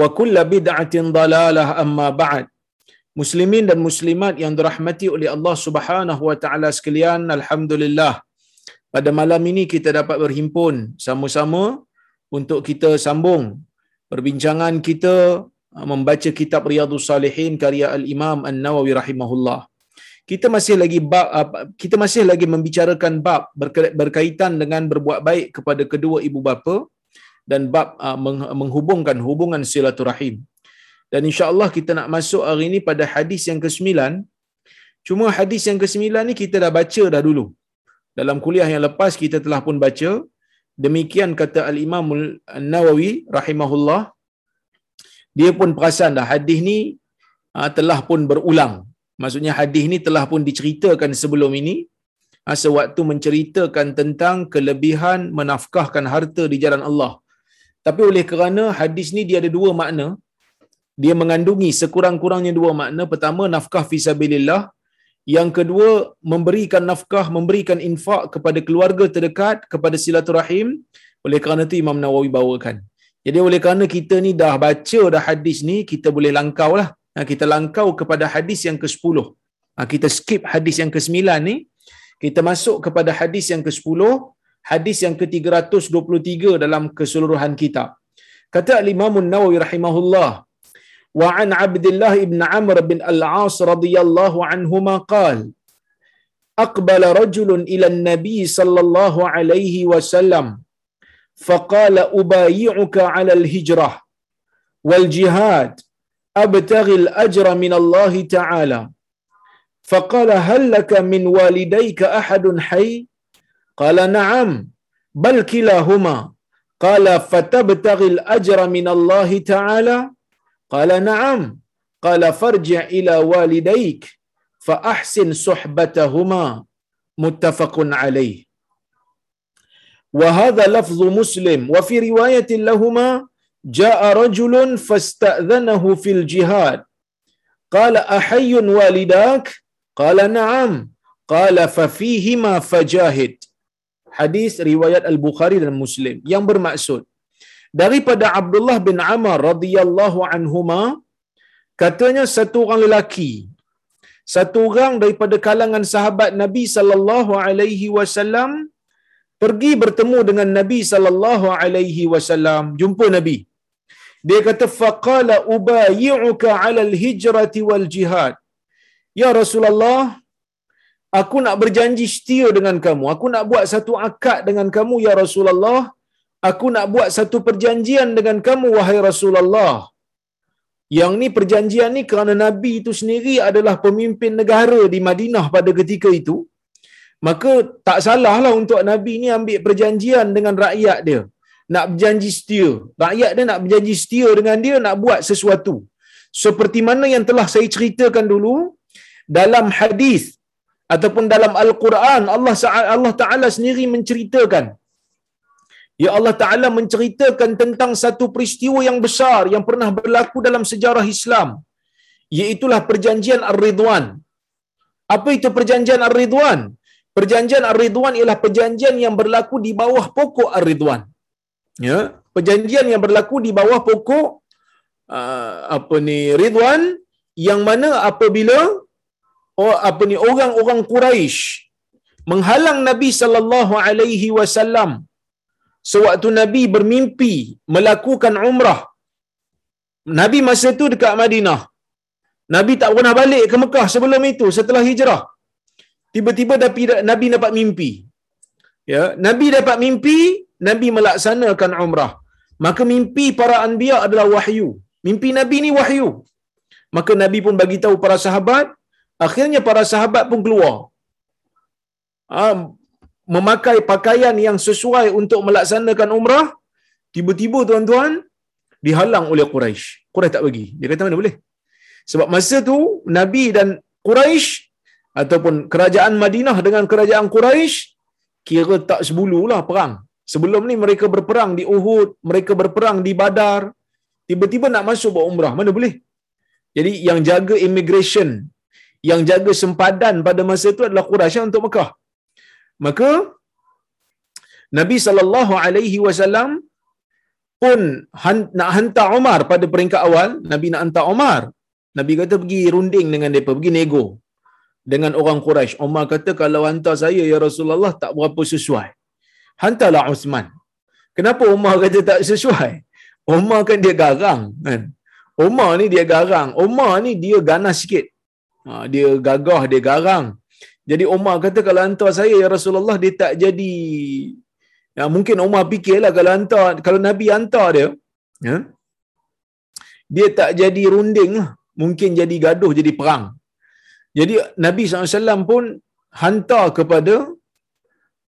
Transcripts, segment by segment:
Wa kulla bid'atin dalalah amma ba'd. Muslimin dan muslimat yang dirahmati oleh Allah Subhanahu wa taala sekalian, alhamdulillah. Pada malam ini kita dapat berhimpun sama-sama untuk kita sambung perbincangan kita uh, membaca kitab Riyadhus Salihin karya Al-Imam An-Nawawi rahimahullah. Kita masih lagi bab kita masih lagi membicarakan bab berkaitan dengan berbuat baik kepada kedua ibu bapa dan bab uh, menghubungkan hubungan silaturahim. Dan insya-Allah kita nak masuk hari ini pada hadis yang ke-9. Cuma hadis yang ke-9 ni kita dah baca dah dulu. Dalam kuliah yang lepas kita telah pun baca. Demikian kata Al-Imam An-Nawawi rahimahullah. Dia pun perasan dah hadis ni uh, telah pun berulang. Maksudnya hadis ni telah pun diceritakan sebelum ini. Uh, sewaktu menceritakan tentang kelebihan menafkahkan harta di jalan Allah. Tapi oleh kerana hadis ni dia ada dua makna, dia mengandungi sekurang-kurangnya dua makna. Pertama, nafkah fisabilillah. Yang kedua, memberikan nafkah, memberikan infak kepada keluarga terdekat, kepada silaturahim. Oleh kerana itu Imam Nawawi bawakan. Jadi oleh kerana kita ni dah baca dah hadis ni, kita boleh langkau lah. Kita langkau kepada hadis yang ke-10. Kita skip hadis yang ke-9 ni. Kita masuk kepada hadis yang ke-10 hadis yang ke-323 dalam keseluruhan kitab. Kata Imam Nawawi rahimahullah, wa an Abdullah ibn Amr bin Al-As radhiyallahu anhuma qal أقبل رجل إلى النبي صلى الله عليه وسلم فقال أبايعك على الهجرة والجهاد أبتغي الأجر من الله تعالى فقال هل لك من والديك أحد حي قال نعم بل كلاهما. قال فتبتغي الأجر من الله تعالى. قال نعم. قال فارجع إلى والديك فأحسن صحبتهما. متفق عليه. وهذا لفظ مسلم. وفي رواية لهما جاء رجل فاستأذنه في الجهاد. قال أحي والداك؟ قال نعم. قال ففيهما فجاهد. Hadis riwayat Al-Bukhari dan Muslim. Yang bermaksud daripada Abdullah bin Amr radhiyallahu anhuma katanya satu orang lelaki satu orang daripada kalangan sahabat Nabi sallallahu alaihi wasallam pergi bertemu dengan Nabi sallallahu alaihi wasallam. Jumpa Nabi. Dia kata faqala ubayyi'uka 'ala al-hijrati wal jihad. Ya Rasulullah aku nak berjanji setia dengan kamu. Aku nak buat satu akad dengan kamu, Ya Rasulullah. Aku nak buat satu perjanjian dengan kamu, wahai Rasulullah. Yang ni perjanjian ni kerana Nabi itu sendiri adalah pemimpin negara di Madinah pada ketika itu. Maka tak salahlah untuk Nabi ni ambil perjanjian dengan rakyat dia. Nak berjanji setia. Rakyat dia nak berjanji setia dengan dia, nak buat sesuatu. Seperti mana yang telah saya ceritakan dulu, dalam hadis ataupun dalam Al-Quran Allah Allah Taala sendiri menceritakan Ya Allah Ta'ala menceritakan tentang satu peristiwa yang besar yang pernah berlaku dalam sejarah Islam. Iaitulah perjanjian Ar-Ridwan. Apa itu perjanjian Ar-Ridwan? Perjanjian Ar-Ridwan ialah perjanjian yang berlaku di bawah pokok Ar-Ridwan. Ya, perjanjian yang berlaku di bawah pokok uh, apa ni Ridwan yang mana apabila oh, apa ni orang-orang Quraisy menghalang Nabi sallallahu alaihi wasallam sewaktu Nabi bermimpi melakukan umrah. Nabi masa itu dekat Madinah. Nabi tak pernah balik ke Mekah sebelum itu setelah hijrah. Tiba-tiba Nabi dapat mimpi. Ya, Nabi dapat mimpi, Nabi melaksanakan umrah. Maka mimpi para anbiya adalah wahyu. Mimpi Nabi ni wahyu. Maka Nabi pun bagi tahu para sahabat, akhirnya para sahabat pun keluar. Ha, memakai pakaian yang sesuai untuk melaksanakan umrah, tiba-tiba tuan-tuan dihalang oleh Quraisy. Quraisy tak bagi. Dia kata mana boleh? Sebab masa tu Nabi dan Quraisy ataupun kerajaan Madinah dengan kerajaan Quraisy kira tak sebululah perang. Sebelum ni mereka berperang di Uhud, mereka berperang di Badar. Tiba-tiba nak masuk buat umrah, mana boleh? Jadi yang jaga immigration, yang jaga sempadan pada masa itu adalah Quraisy untuk Mekah. Maka Nabi sallallahu alaihi wasallam pun nak hantar Umar pada peringkat awal, Nabi nak hantar Umar. Nabi kata pergi runding dengan depa, pergi nego dengan orang Quraisy. Umar kata kalau hantar saya ya Rasulullah tak berapa sesuai. Hantarlah Uthman. Kenapa Umar kata tak sesuai? Umar kan dia garang kan. Umar ni dia garang. Umar ni dia ganas sikit. Ha, dia gagah, dia garang. Jadi Umar kata kalau hantar saya ya Rasulullah dia tak jadi ya, mungkin Umar fikirlah kalau hantar kalau Nabi hantar dia ya, dia tak jadi runding lah. Mungkin jadi gaduh, jadi perang. Jadi Nabi SAW pun hantar kepada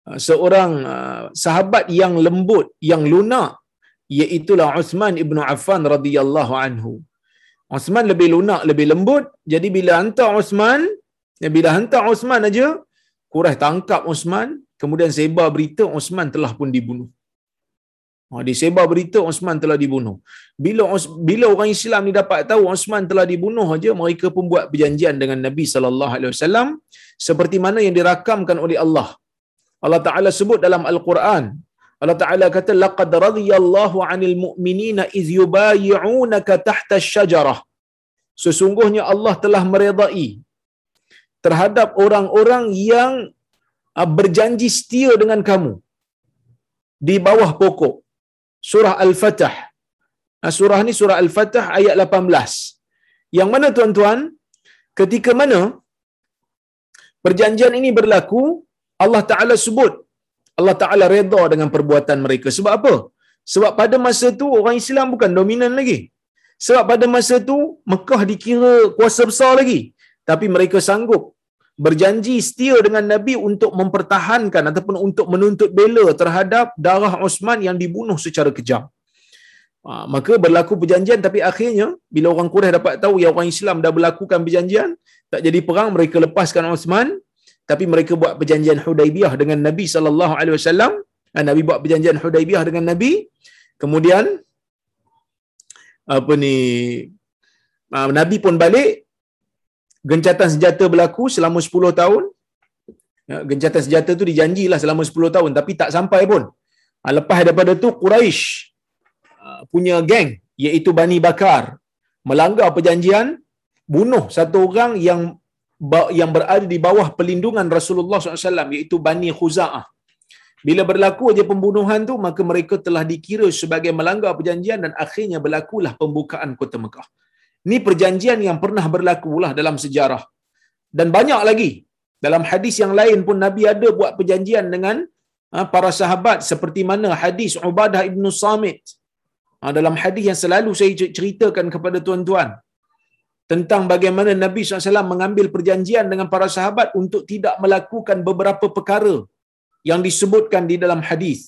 uh, seorang uh, sahabat yang lembut, yang lunak, iaitulah Uthman ibnu Affan radhiyallahu anhu. Uthman lebih lunak, lebih lembut. Jadi bila hantar Uthman, Ya, bila hantar Osman aja, Quraisy tangkap Osman, kemudian sebar berita Osman telah pun dibunuh. Ha, disebar berita Osman telah dibunuh. Bila bila orang Islam ni dapat tahu Osman telah dibunuh aja, mereka pun buat perjanjian dengan Nabi sallallahu alaihi wasallam seperti mana yang dirakamkan oleh Allah. Allah Taala sebut dalam Al-Quran. Allah Taala kata laqad radiyallahu 'anil mu'minina iz yubayyi'unaka tahta asy-syajarah. Sesungguhnya Allah telah meredai terhadap orang-orang yang uh, berjanji setia dengan kamu di bawah pokok. Surah Al-Fatah. Uh, surah ni surah Al-Fatah ayat 18. Yang mana tuan-tuan, ketika mana perjanjian ini berlaku, Allah Ta'ala sebut, Allah Ta'ala reda dengan perbuatan mereka. Sebab apa? Sebab pada masa tu orang Islam bukan dominan lagi. Sebab pada masa tu Mekah dikira kuasa besar lagi tapi mereka sanggup berjanji setia dengan Nabi untuk mempertahankan ataupun untuk menuntut bela terhadap darah Osman yang dibunuh secara kejam. Ha, maka berlaku perjanjian tapi akhirnya bila orang Quraisy dapat tahu yang orang Islam dah berlakukan perjanjian, tak jadi perang mereka lepaskan Osman tapi mereka buat perjanjian Hudaibiyah dengan Nabi sallallahu alaihi wasallam. Ha, Nabi buat perjanjian Hudaibiyah dengan Nabi. Kemudian apa ni ha, Nabi pun balik gencatan senjata berlaku selama 10 tahun. Ya, gencatan senjata tu dijanjilah selama 10 tahun tapi tak sampai pun. Ha, lepas daripada tu Quraisy ha, punya geng iaitu Bani Bakar melanggar perjanjian bunuh satu orang yang yang berada di bawah pelindungan Rasulullah SAW iaitu Bani Khuza'ah. Bila berlaku aja pembunuhan tu maka mereka telah dikira sebagai melanggar perjanjian dan akhirnya berlakulah pembukaan kota Mekah. Ini perjanjian yang pernah berlaku lah dalam sejarah. Dan banyak lagi. Dalam hadis yang lain pun Nabi ada buat perjanjian dengan ha, para sahabat seperti mana hadis Ubadah ibnu Samit. Ha, dalam hadis yang selalu saya ceritakan kepada tuan-tuan. Tentang bagaimana Nabi SAW mengambil perjanjian dengan para sahabat untuk tidak melakukan beberapa perkara yang disebutkan di dalam hadis.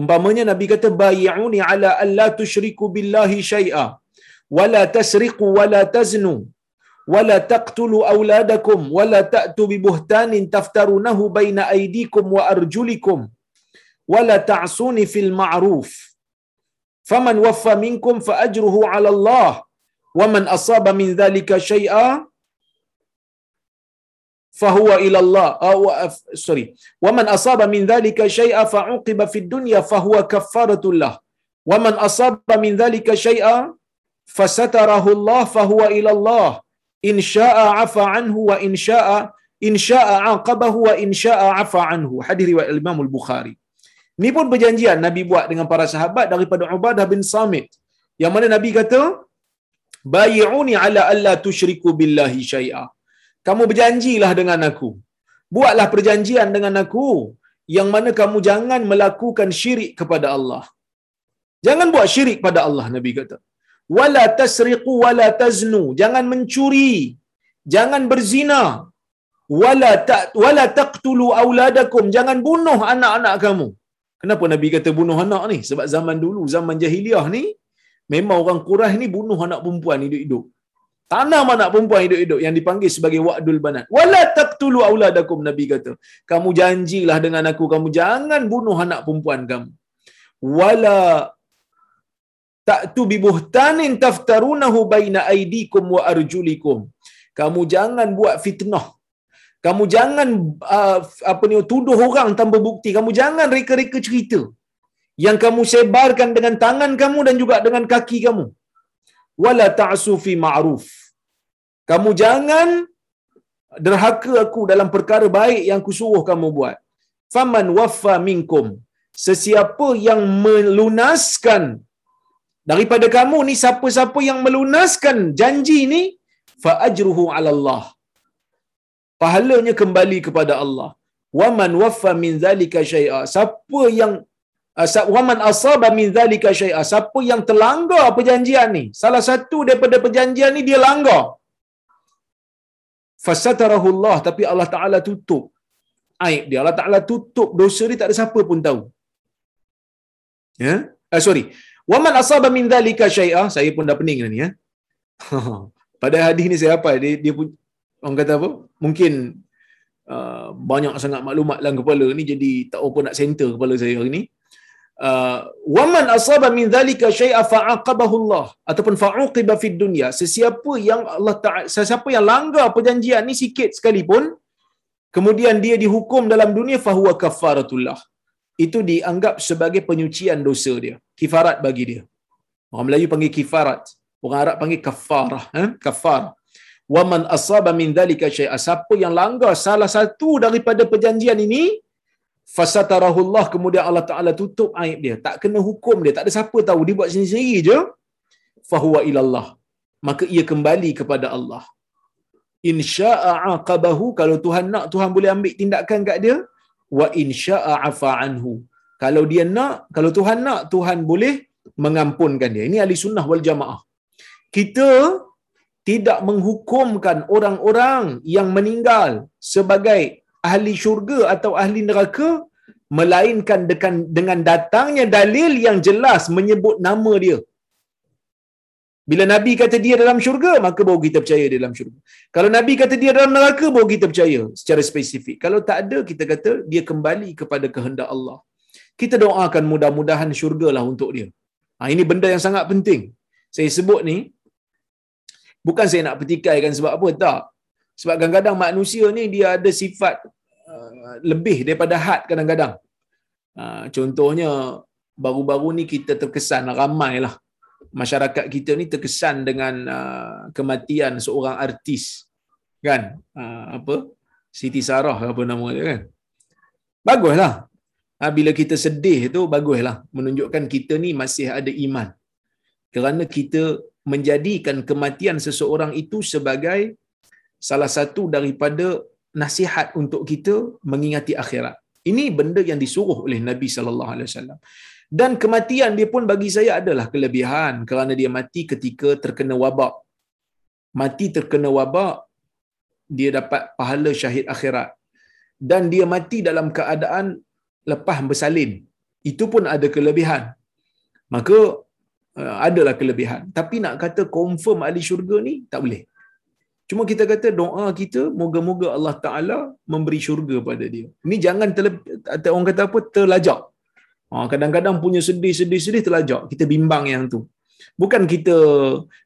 Umpamanya Nabi kata bayi'uni ala alla tusyriku billahi syai'a wala tasriqu wala taznu wala taqtulu auladakum wala ta'tu bi buhtanin taftarunahu baina aydikum wa arjulikum wala ta'suni fil ma'ruf faman waffa minkum fa ajruhu 'ala Allah wa man asaba min dhalika syai'a fahuwa ila Allah sorry. wa man asaba min dhalika syai'a fa uqiba fid dunya fahuwa kaffaratul lah wa man asaba min dhalika syai'a fasatarahu Allah fahuwa ila Allah in syaa'a 'afa anhu wa in syaa'a in syaa'a 'aqabahu wa in syaa'a 'afa anhu hadis riwayat Imam Al-Bukhari. Ni pun perjanjian Nabi buat dengan para sahabat daripada Ubadah bin Samit. Yang mana Nabi kata bayi'uni ala alla tusyriku billahi syai'a. Kamu berjanjilah dengan aku. Buatlah perjanjian dengan aku yang mana kamu jangan melakukan syirik kepada Allah. Jangan buat syirik pada Allah Nabi kata. Wala tasriqu wala taznu. Jangan mencuri. Jangan berzina. Wala ta wala taqtulu auladakum. Jangan bunuh anak-anak kamu. Kenapa nabi kata bunuh anak ni? Sebab zaman dulu zaman jahiliah ni memang orang Quraisy ni bunuh anak perempuan hidup-hidup. Tanam anak perempuan hidup-hidup yang dipanggil sebagai wa'dul banat. Wala taqtulu auladakum nabi kata. Kamu janjilah dengan aku kamu jangan bunuh anak perempuan kamu. Wala ta'tu bi buhtanin taftarunahu baina aidikum wa arjulikum. Kamu jangan buat fitnah. Kamu jangan uh, apa ni tuduh orang tanpa bukti. Kamu jangan reka-reka cerita yang kamu sebarkan dengan tangan kamu dan juga dengan kaki kamu. Wala ta'su fi ma'ruf. Kamu jangan derhaka aku dalam perkara baik yang aku suruh kamu buat. Faman waffa minkum. Sesiapa yang melunaskan daripada kamu ni siapa-siapa yang melunaskan janji ni fa ajruhu 'ala Allah pahalanya kembali kepada Allah. Waman waffa min zalika syai'a. Siapa yang waman asaba min zalika syai'a siapa yang terlanggar perjanjian ni salah satu daripada perjanjian ni dia langgar fasatarahu Allah tapi Allah Taala tutup aib dia Allah Taala tutup dosa dia tak ada siapa pun tahu ya yeah? sorry Waman asaba min dhalika syai'ah. Saya pun dah pening ni ya. Pada hadis ni saya apa? Dia, dia pun orang kata apa? Mungkin uh, banyak sangat maklumat dalam kepala ni jadi tak apa nak center kepala saya hari ni. Uh, waman asaba min dhalika syai'a fa'aqabahu Allah ataupun fa'uqiba fid dunya sesiapa yang Allah Taala sesiapa yang langgar perjanjian ni sikit sekalipun kemudian dia dihukum dalam dunia fahuwa kafaratullah itu dianggap sebagai penyucian dosa dia. Kifarat bagi dia. Orang Melayu panggil kifarat. Orang Arab panggil kafarah. Eh? Kafar. Wa man asaba min dhalika syai'a. Siapa yang langgar salah satu daripada perjanjian ini, fasatarahullah kemudian Allah Ta'ala tutup aib dia. Tak kena hukum dia. Tak ada siapa tahu. Dia buat sendiri-sendiri je. Fahuwa ilallah. Maka ia kembali kepada Allah. Insya'a aqabahu. Kalau Tuhan nak, Tuhan boleh ambil tindakan kat dia wa insya'a afa anhu. Kalau dia nak, kalau Tuhan nak, Tuhan boleh mengampunkan dia. Ini ahli sunnah wal jamaah. Kita tidak menghukumkan orang-orang yang meninggal sebagai ahli syurga atau ahli neraka melainkan dengan dengan datangnya dalil yang jelas menyebut nama dia bila Nabi kata dia dalam syurga, maka baru kita percaya dia dalam syurga. Kalau Nabi kata dia dalam neraka, baru kita percaya secara spesifik. Kalau tak ada, kita kata dia kembali kepada kehendak Allah. Kita doakan mudah-mudahan syurga lah untuk dia. Ha, ini benda yang sangat penting. Saya sebut ni, bukan saya nak petikaikan sebab apa, tak. Sebab kadang-kadang manusia ni dia ada sifat uh, lebih daripada had kadang-kadang. Uh, contohnya, baru-baru ni kita terkesan ramai lah. Masyarakat kita ni terkesan dengan uh, kematian seorang artis kan? Uh, apa? Siti Sarah apa nama dia kan? Baguslah ha, bila kita sedih tu baguslah menunjukkan kita ni masih ada iman. Kerana kita menjadikan kematian seseorang itu sebagai salah satu daripada nasihat untuk kita mengingati akhirat ini benda yang disuruh oleh Nabi sallallahu alaihi wasallam dan kematian dia pun bagi saya adalah kelebihan kerana dia mati ketika terkena wabak. Mati terkena wabak, dia dapat pahala syahid akhirat. Dan dia mati dalam keadaan lepas bersalin. Itu pun ada kelebihan. Maka uh, adalah kelebihan. Tapi nak kata confirm ahli syurga ni, tak boleh. Cuma kita kata doa kita, moga-moga Allah Ta'ala memberi syurga pada dia. Ini jangan terlebih, orang kata apa, terlajak Ha, kadang-kadang punya sedih-sedih-sedih terlajak. Kita bimbang yang tu. Bukan kita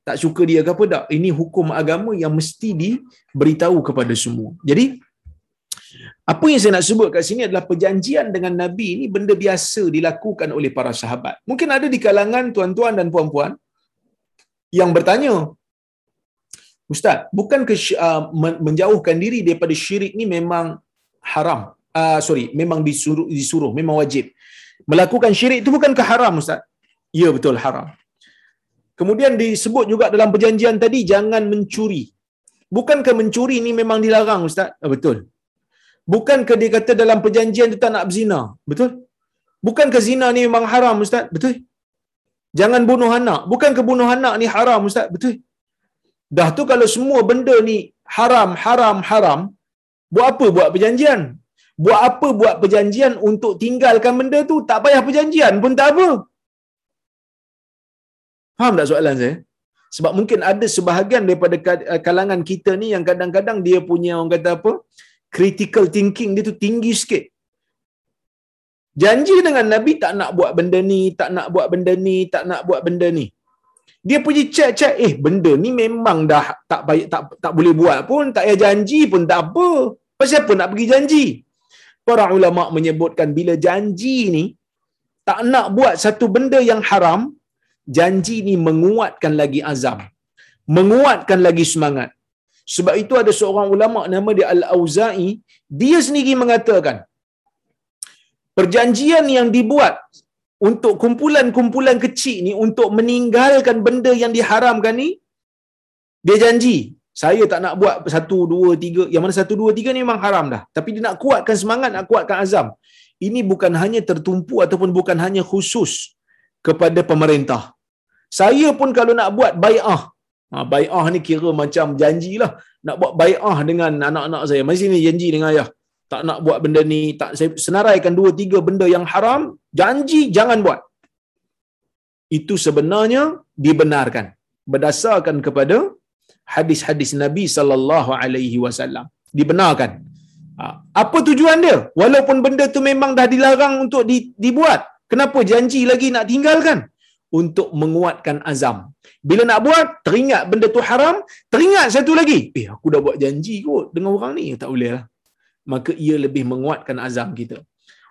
tak suka dia ke apa tak. Ini hukum agama yang mesti diberitahu kepada semua. Jadi, apa yang saya nak sebut kat sini adalah perjanjian dengan Nabi ini benda biasa dilakukan oleh para sahabat. Mungkin ada di kalangan tuan-tuan dan puan-puan yang bertanya, Ustaz, bukan ke uh, menjauhkan diri daripada syirik ni memang haram? Uh, sorry, memang disuruh, disuruh, memang wajib. Melakukan syirik itu bukan ke haram Ustaz? Ya betul haram. Kemudian disebut juga dalam perjanjian tadi jangan mencuri. Bukankah mencuri ni memang dilarang Ustaz? Ah, betul. Bukankah dia kata dalam perjanjian tu tak nak berzina? Betul. Bukankah zina ni memang haram Ustaz? Betul. Jangan bunuh anak. Bukankah bunuh anak ni haram Ustaz? Betul. Dah tu kalau semua benda ni haram, haram, haram, buat apa buat perjanjian? Buat apa buat perjanjian untuk tinggalkan benda tu? Tak payah perjanjian pun tak apa. Faham tak soalan saya? Sebab mungkin ada sebahagian daripada kalangan kita ni yang kadang-kadang dia punya orang kata apa? Critical thinking dia tu tinggi sikit. Janji dengan Nabi tak nak buat benda ni, tak nak buat benda ni, tak nak buat benda ni. Dia pergi cek-cek, eh benda ni memang dah tak baik, tak tak boleh buat pun, tak payah janji pun tak apa. Pasal apa nak pergi janji? Para ulama menyebutkan bila janji ni tak nak buat satu benda yang haram, janji ni menguatkan lagi azam. Menguatkan lagi semangat. Sebab itu ada seorang ulama nama dia Al-Auza'i, dia sendiri mengatakan, perjanjian yang dibuat untuk kumpulan-kumpulan kecil ni untuk meninggalkan benda yang diharamkan ni dia janji saya tak nak buat satu, dua, tiga. Yang mana satu, dua, tiga ni memang haram dah. Tapi dia nak kuatkan semangat, nak kuatkan azam. Ini bukan hanya tertumpu ataupun bukan hanya khusus kepada pemerintah. Saya pun kalau nak buat bai'ah. Ha, bai'ah ni kira macam janji lah. Nak buat bai'ah dengan anak-anak saya. Masih ni janji dengan ayah. Tak nak buat benda ni. Tak, saya senaraikan dua, tiga benda yang haram. Janji jangan buat. Itu sebenarnya dibenarkan. Berdasarkan kepada hadis-hadis Nabi sallallahu alaihi wasallam. Dibenarkan. Ha, apa tujuan dia? Walaupun benda tu memang dah dilarang untuk dibuat, kenapa janji lagi nak tinggalkan? Untuk menguatkan azam. Bila nak buat, teringat benda tu haram, teringat satu lagi. Eh, aku dah buat janji kot dengan orang ni. Tak boleh lah. Maka ia lebih menguatkan azam kita.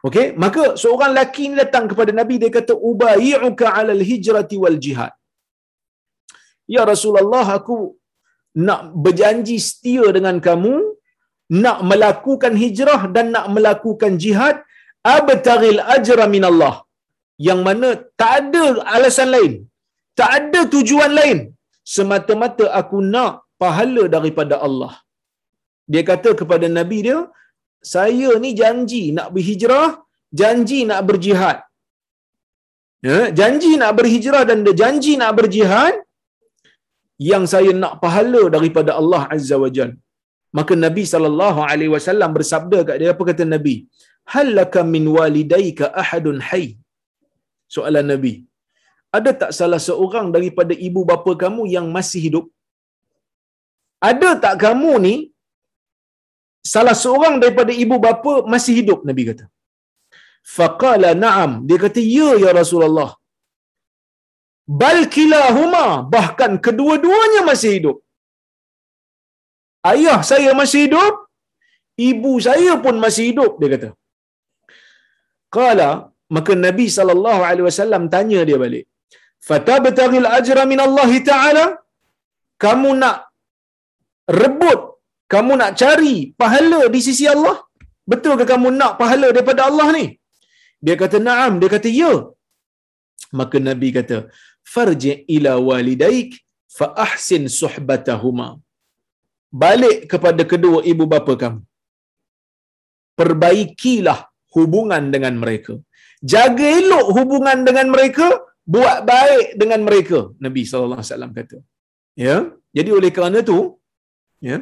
Okey, maka seorang lelaki ni datang kepada Nabi, dia kata, Ubayi'uka alal hijrati wal jihad. Ya Rasulullah, aku nak berjanji setia dengan kamu, nak melakukan hijrah dan nak melakukan jihad, abtaril ajra min Allah. Yang mana tak ada alasan lain, tak ada tujuan lain, semata-mata aku nak pahala daripada Allah. Dia kata kepada Nabi dia, saya ni janji nak berhijrah, janji nak berjihad. Ya, janji nak berhijrah dan janji nak berjihad, yang saya nak pahala daripada Allah Azza wa Jal. Maka Nabi sallallahu alaihi wasallam bersabda kat dia apa kata Nabi? Hal laka min walidayka ahadun hayy? Soalan Nabi. Ada tak salah seorang daripada ibu bapa kamu yang masih hidup? Ada tak kamu ni salah seorang daripada ibu bapa masih hidup Nabi kata. Faqala na'am. Dia kata ya ya Rasulullah bal kilahuma bahkan kedua-duanya masih hidup ayah saya masih hidup ibu saya pun masih hidup dia kata qala maka nabi sallallahu alaihi wasallam tanya dia balik fatabtaghil ajra min Allah taala kamu nak rebut kamu nak cari pahala di sisi Allah? Betul ke kamu nak pahala daripada Allah ni? Dia kata na'am. Dia kata ya. Maka nabi kata farji ila walidaik fa ahsin suhbatahuma. Balik kepada kedua ibu bapa kamu. Perbaikilah hubungan dengan mereka. Jaga elok hubungan dengan mereka buat baik dengan mereka nabi sallallahu alaihi wasallam kata. Ya? Jadi oleh kerana itu ya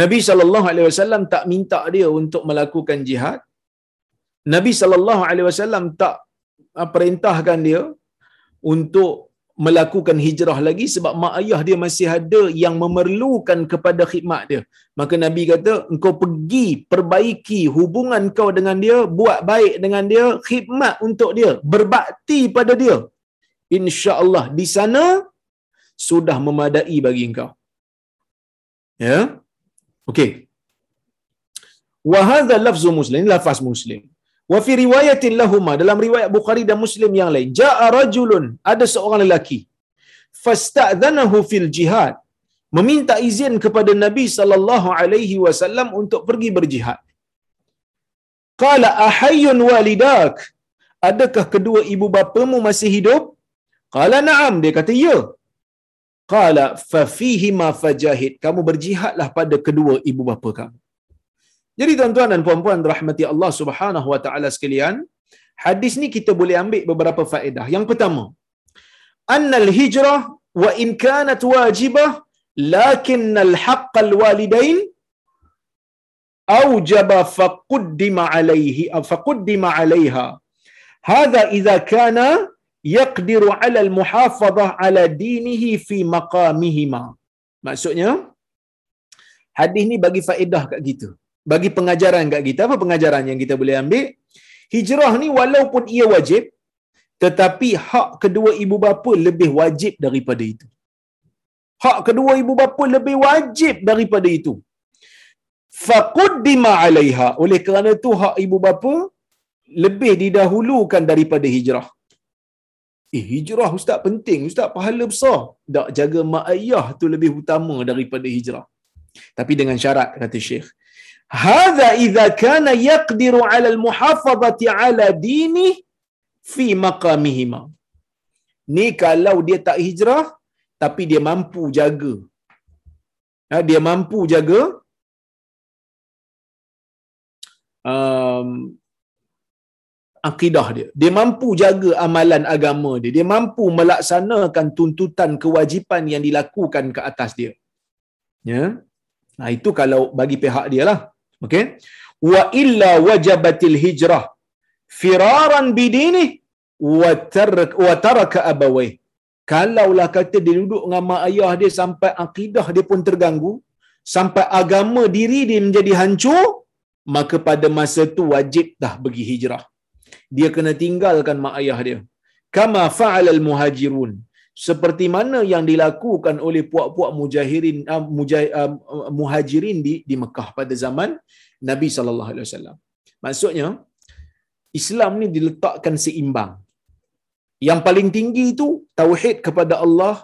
Nabi sallallahu alaihi wasallam tak minta dia untuk melakukan jihad. Nabi sallallahu alaihi wasallam tak perintahkan dia untuk melakukan hijrah lagi sebab mak ayah dia masih ada yang memerlukan kepada khidmat dia. Maka Nabi kata, engkau pergi perbaiki hubungan kau dengan dia, buat baik dengan dia, khidmat untuk dia, berbakti pada dia. Insya-Allah di sana sudah memadai bagi engkau. Ya. Okey. Wa hadha lafzu muslim, lafaz muslim. Wa fi riwayatin lahuma dalam riwayat Bukhari dan Muslim yang lain, jaa rajulun ada seorang lelaki fasta'dhanahu fil jihad meminta izin kepada Nabi sallallahu alaihi wasallam untuk pergi berjihad. Qala ahayyun walidak? Adakah kedua ibu bapamu masih hidup? Qala na'am, dia kata ya. Qala fa fihi ma fajahid. Kamu berjihadlah pada kedua ibu bapa kamu. Jadi tuan-tuan dan puan-puan rahmati Allah Subhanahu wa taala sekalian, hadis ni kita boleh ambil beberapa faedah. Yang pertama, annal hijrah wa in kanat wajibah lakin al haqq al walidain awjaba faqaddima alayhi faqaddima alayha. Hadha idza kana yaqdiru ala al muhafadhah ala dinihi fi maqamihima. Maksudnya hadis ni bagi faedah kat kita bagi pengajaran kat kita. Apa pengajaran yang kita boleh ambil? Hijrah ni walaupun ia wajib tetapi hak kedua ibu bapa lebih wajib daripada itu. Hak kedua ibu bapa lebih wajib daripada itu. Faquddima alaiha. Oleh kerana tu hak ibu bapa lebih didahulukan daripada hijrah Eh, hijrah ustaz penting, ustaz pahala besar. Tak jaga mak ayah tu lebih utama daripada hijrah. Tapi dengan syarat kata Syekh, hadha idza kana yaqdiru ala al-muhafazati ala dini fi maqamihima ni kalau dia tak hijrah tapi dia mampu jaga ha, dia mampu jaga um, akidah dia. Dia mampu jaga amalan agama dia. Dia mampu melaksanakan tuntutan kewajipan yang dilakukan ke atas dia. Ya? Nah itu kalau bagi pihak dia lah. Okey. Wa illa wajabatil hijrah. Firaran bidini. Wa tarak wa taraka abawai. Kalaulah kata dia duduk dengan mak ayah dia sampai akidah dia pun terganggu, sampai agama diri dia menjadi hancur, maka pada masa tu wajib dah pergi hijrah. Dia kena tinggalkan mak ayah dia. Kama fa'al al-muhajirun. Seperti mana yang dilakukan oleh puak-puak mujahirin uh, mujah, uh, muhajirin di di Mekah pada zaman Nabi sallallahu alaihi wasallam. Maksudnya Islam ni diletakkan seimbang. Yang paling tinggi itu tauhid kepada Allah,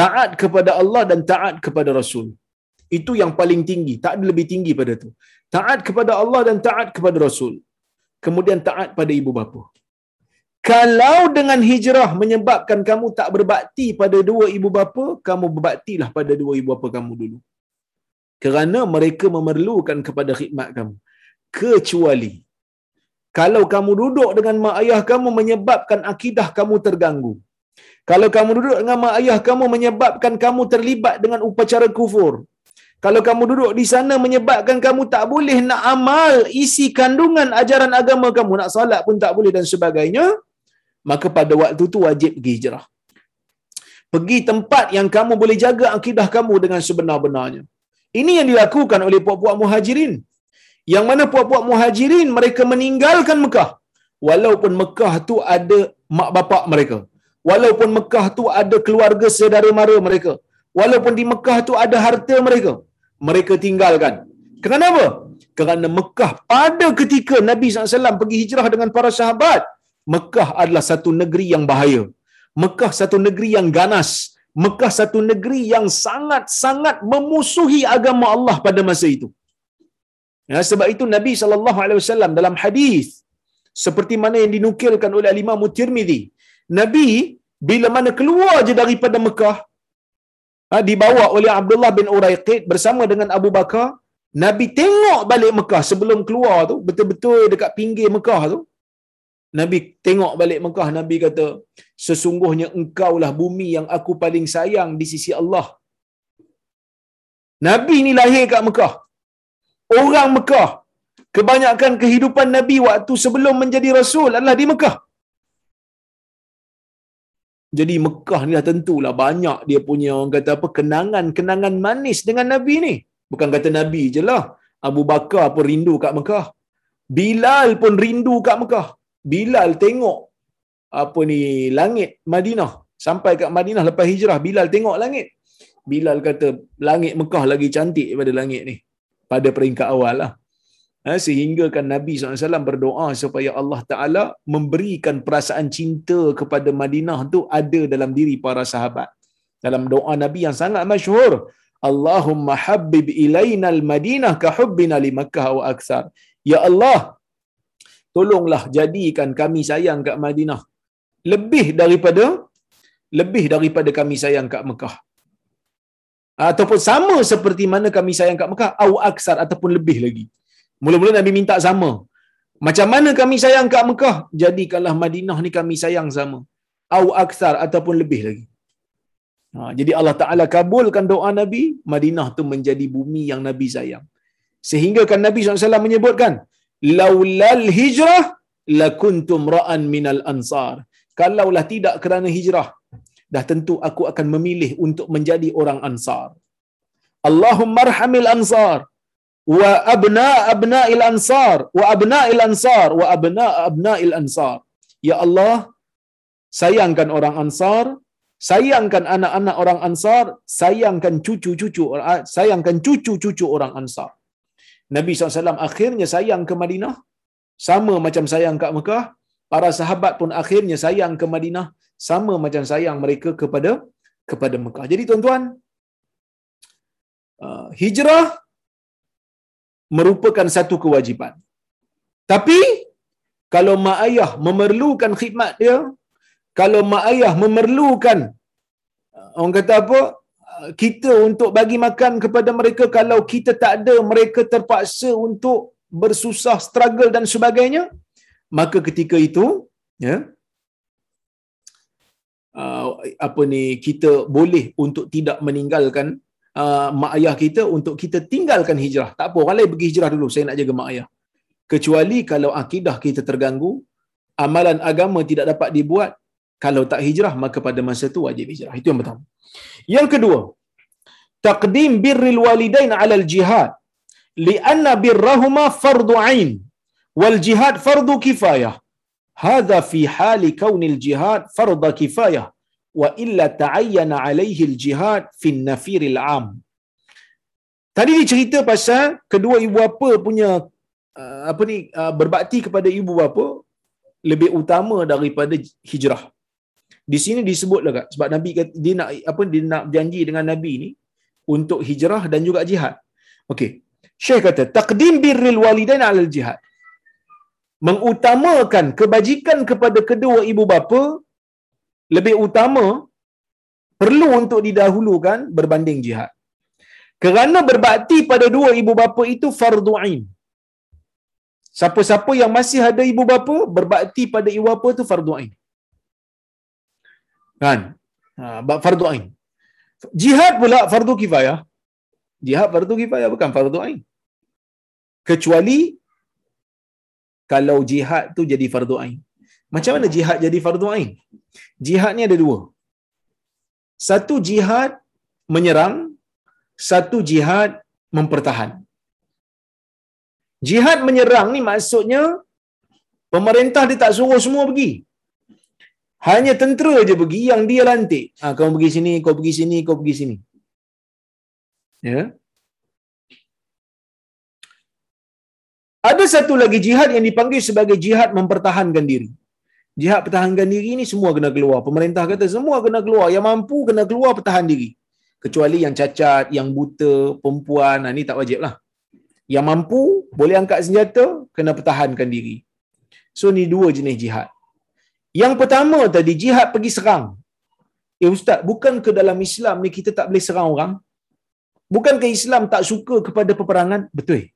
taat kepada Allah dan taat kepada Rasul. Itu yang paling tinggi, tak ada lebih tinggi pada itu. Taat kepada Allah dan taat kepada Rasul. Kemudian taat pada ibu bapa. Kalau dengan hijrah menyebabkan kamu tak berbakti pada dua ibu bapa, kamu berbaktilah pada dua ibu bapa kamu dulu. Kerana mereka memerlukan kepada khidmat kamu. Kecuali kalau kamu duduk dengan mak ayah kamu menyebabkan akidah kamu terganggu. Kalau kamu duduk dengan mak ayah kamu menyebabkan kamu terlibat dengan upacara kufur kalau kamu duduk di sana menyebabkan kamu tak boleh nak amal isi kandungan ajaran agama kamu nak salat pun tak boleh dan sebagainya maka pada waktu tu wajib pergi hijrah pergi tempat yang kamu boleh jaga akidah kamu dengan sebenar-benarnya ini yang dilakukan oleh puak-puak muhajirin. Yang mana puak-puak muhajirin mereka meninggalkan Mekah. Walaupun Mekah tu ada mak bapak mereka. Walaupun Mekah tu ada keluarga saudara mara mereka. Walaupun di Mekah tu ada harta mereka. Mereka tinggalkan. Kenapa? Kerana Mekah pada ketika Nabi SAW pergi hijrah dengan para sahabat. Mekah adalah satu negeri yang bahaya. Mekah satu negeri yang ganas. Mekah satu negeri yang sangat-sangat memusuhi agama Allah pada masa itu. Ya, sebab itu Nabi wasallam dalam hadis seperti mana yang dinukilkan oleh Imam Tirmizi, Nabi bila mana keluar je daripada Mekah ha, dibawa oleh Abdullah bin Uraiqid bersama dengan Abu Bakar, Nabi tengok balik Mekah sebelum keluar tu, betul-betul dekat pinggir Mekah tu, Nabi tengok balik Mekah, Nabi kata, sesungguhnya engkaulah bumi yang aku paling sayang di sisi Allah. Nabi ni lahir kat Mekah. Orang Mekah. Kebanyakan kehidupan Nabi waktu sebelum menjadi Rasul adalah di Mekah. Jadi Mekah ni dah tentulah banyak dia punya orang kata apa kenangan-kenangan manis dengan Nabi ni. Bukan kata Nabi je lah. Abu Bakar pun rindu kat Mekah. Bilal pun rindu kat Mekah. Bilal tengok apa ni langit Madinah. Sampai kat Madinah lepas hijrah Bilal tengok langit. Bilal kata langit Mekah lagi cantik daripada langit ni. Pada peringkat awal lah. Ha, sehingga kan Nabi SAW berdoa supaya Allah Ta'ala memberikan perasaan cinta kepada Madinah tu ada dalam diri para sahabat. Dalam doa Nabi yang sangat masyhur. Allahumma habib ilaina al-Madinah ka hubbina li Makkah wa aksar. Ya Allah, tolonglah jadikan kami sayang kat Madinah lebih daripada lebih daripada kami sayang kat Mekah. Ataupun sama seperti mana kami sayang kat Mekah, au aksar ataupun lebih lagi. Mula-mula Nabi minta sama. Macam mana kami sayang kat Mekah, jadikanlah Madinah ni kami sayang sama. Au aksar ataupun lebih lagi. Ha, jadi Allah Ta'ala kabulkan doa Nabi, Madinah tu menjadi bumi yang Nabi sayang. Sehingga kan Nabi SAW menyebutkan, Laulal hijrah lakuntum ra'an minal ansar. Kalaulah tidak kerana hijrah, dah tentu aku akan memilih untuk menjadi orang ansar. Allahumma arhamil ansar wa abna abna il ansar. Wa abna il ansar. Wa abna abna il ansar. Ya Allah, sayangkan orang ansar, sayangkan anak-anak orang ansar, sayangkan cucu-cucu sayangkan cucu-cucu orang ansar. Nabi SAW akhirnya sayang ke Madinah, sama macam sayang kat Mekah, para sahabat pun akhirnya sayang ke Madinah, sama macam sayang mereka kepada kepada Mekah. Jadi tuan-tuan, uh, hijrah merupakan satu kewajipan. Tapi kalau mak ayah memerlukan khidmat dia, kalau mak ayah memerlukan uh, orang kata apa? Uh, kita untuk bagi makan kepada mereka kalau kita tak ada mereka terpaksa untuk bersusah struggle dan sebagainya maka ketika itu ya uh, apa ni kita boleh untuk tidak meninggalkan uh, mak ayah kita untuk kita tinggalkan hijrah. Tak apa orang lain pergi hijrah dulu, saya nak jaga mak ayah. Kecuali kalau akidah kita terganggu, amalan agama tidak dapat dibuat, kalau tak hijrah maka pada masa itu wajib hijrah. Itu yang pertama. Yang kedua, taqdim birril walidain 'ala al-jihad li'anna birrahuma fardu 'ain wal jihad fardu kifayah. Hadha fi hali kaunil jihad fardu kifayah wa illa ta'ayyana alaihi al-jihad fi an-nafir al-am. Tadi dia cerita pasal kedua ibu bapa punya uh, apa ni uh, berbakti kepada ibu bapa lebih utama daripada hijrah. Di sini disebutlah kak sebab Nabi kata dia nak apa dia nak janji dengan Nabi ni untuk hijrah dan juga jihad. Okey. Syekh kata taqdim birril walidain 'ala al-jihad. Mengutamakan kebajikan kepada kedua ibu bapa lebih utama perlu untuk didahulukan berbanding jihad. Kerana berbakti pada dua ibu bapa itu fardu ain. Siapa-siapa yang masih ada ibu bapa berbakti pada ibu bapa itu fardu ain. Kan? Ha, fardu ain. Jihad pula fardu kifayah. Jihad fardu kifayah bukan fardu ain. Kecuali kalau jihad tu jadi fardu ain. Macam mana jihad jadi fardu ain? Jihad ni ada dua. Satu jihad menyerang, satu jihad mempertahan. Jihad menyerang ni maksudnya pemerintah dia tak suruh semua pergi. Hanya tentera je pergi yang dia lantik. Ha, kau pergi sini, kau pergi sini, kau pergi sini. Ya. Ada satu lagi jihad yang dipanggil sebagai jihad mempertahankan diri jihad pertahankan diri ni semua kena keluar. Pemerintah kata semua kena keluar. Yang mampu kena keluar pertahan diri. Kecuali yang cacat, yang buta, perempuan, nah, ni tak wajib lah. Yang mampu boleh angkat senjata, kena pertahankan diri. So ni dua jenis jihad. Yang pertama tadi, jihad pergi serang. Eh Ustaz, bukan ke dalam Islam ni kita tak boleh serang orang? Bukan ke Islam tak suka kepada peperangan? Betul.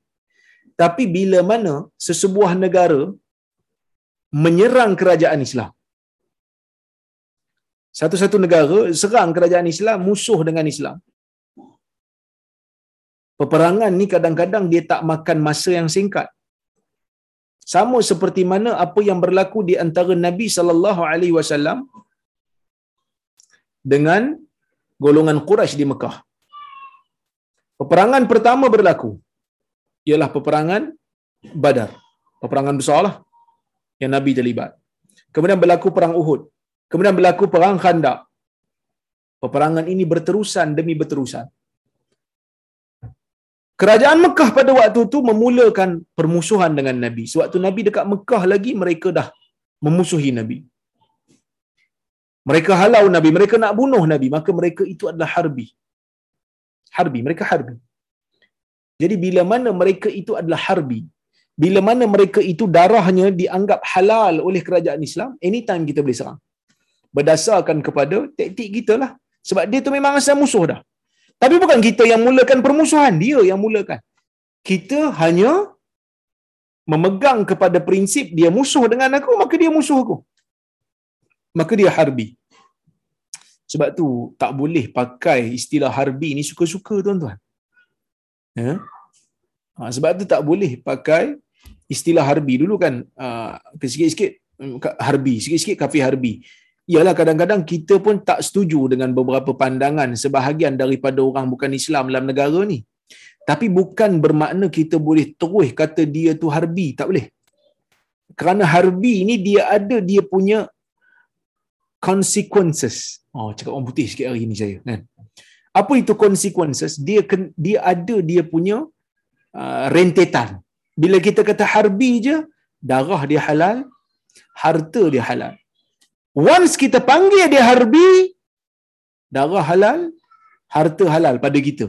Tapi bila mana sesebuah negara menyerang kerajaan Islam. Satu-satu negara serang kerajaan Islam, musuh dengan Islam. Peperangan ni kadang-kadang dia tak makan masa yang singkat. Sama seperti mana apa yang berlaku di antara Nabi sallallahu alaihi wasallam dengan golongan Quraisy di Mekah. Peperangan pertama berlaku ialah peperangan Badar. Peperangan besarlah yang Nabi terlibat. Kemudian berlaku perang Uhud. Kemudian berlaku perang Khandaq. Peperangan ini berterusan demi berterusan. Kerajaan Mekah pada waktu itu memulakan permusuhan dengan Nabi. Sewaktu Nabi dekat Mekah lagi, mereka dah memusuhi Nabi. Mereka halau Nabi, mereka nak bunuh Nabi, maka mereka itu adalah harbi. Harbi, mereka harbi. Jadi bila mana mereka itu adalah harbi, bila mana mereka itu darahnya dianggap halal oleh kerajaan Islam, anytime kita boleh serang. Berdasarkan kepada taktik kita lah. Sebab dia tu memang asal musuh dah. Tapi bukan kita yang mulakan permusuhan, dia yang mulakan. Kita hanya memegang kepada prinsip dia musuh dengan aku, maka dia musuh aku. Maka dia harbi. Sebab tu tak boleh pakai istilah harbi ni suka-suka tuan-tuan. Ya? Ha, sebab tu tak boleh pakai istilah harbi dulu kan uh, sikit-sikit mm, harbi, sikit-sikit kafir harbi ialah kadang-kadang kita pun tak setuju dengan beberapa pandangan sebahagian daripada orang bukan Islam dalam negara ni. Tapi bukan bermakna kita boleh terus kata dia tu harbi, tak boleh. Kerana harbi ni dia ada dia punya consequences. Oh, cakap orang putih sikit hari ni saya, kan. Apa itu consequences? Dia dia ada dia punya uh, rentetan. Bila kita kata harbi je, darah dia halal, harta dia halal. Once kita panggil dia harbi, darah halal, harta halal pada kita.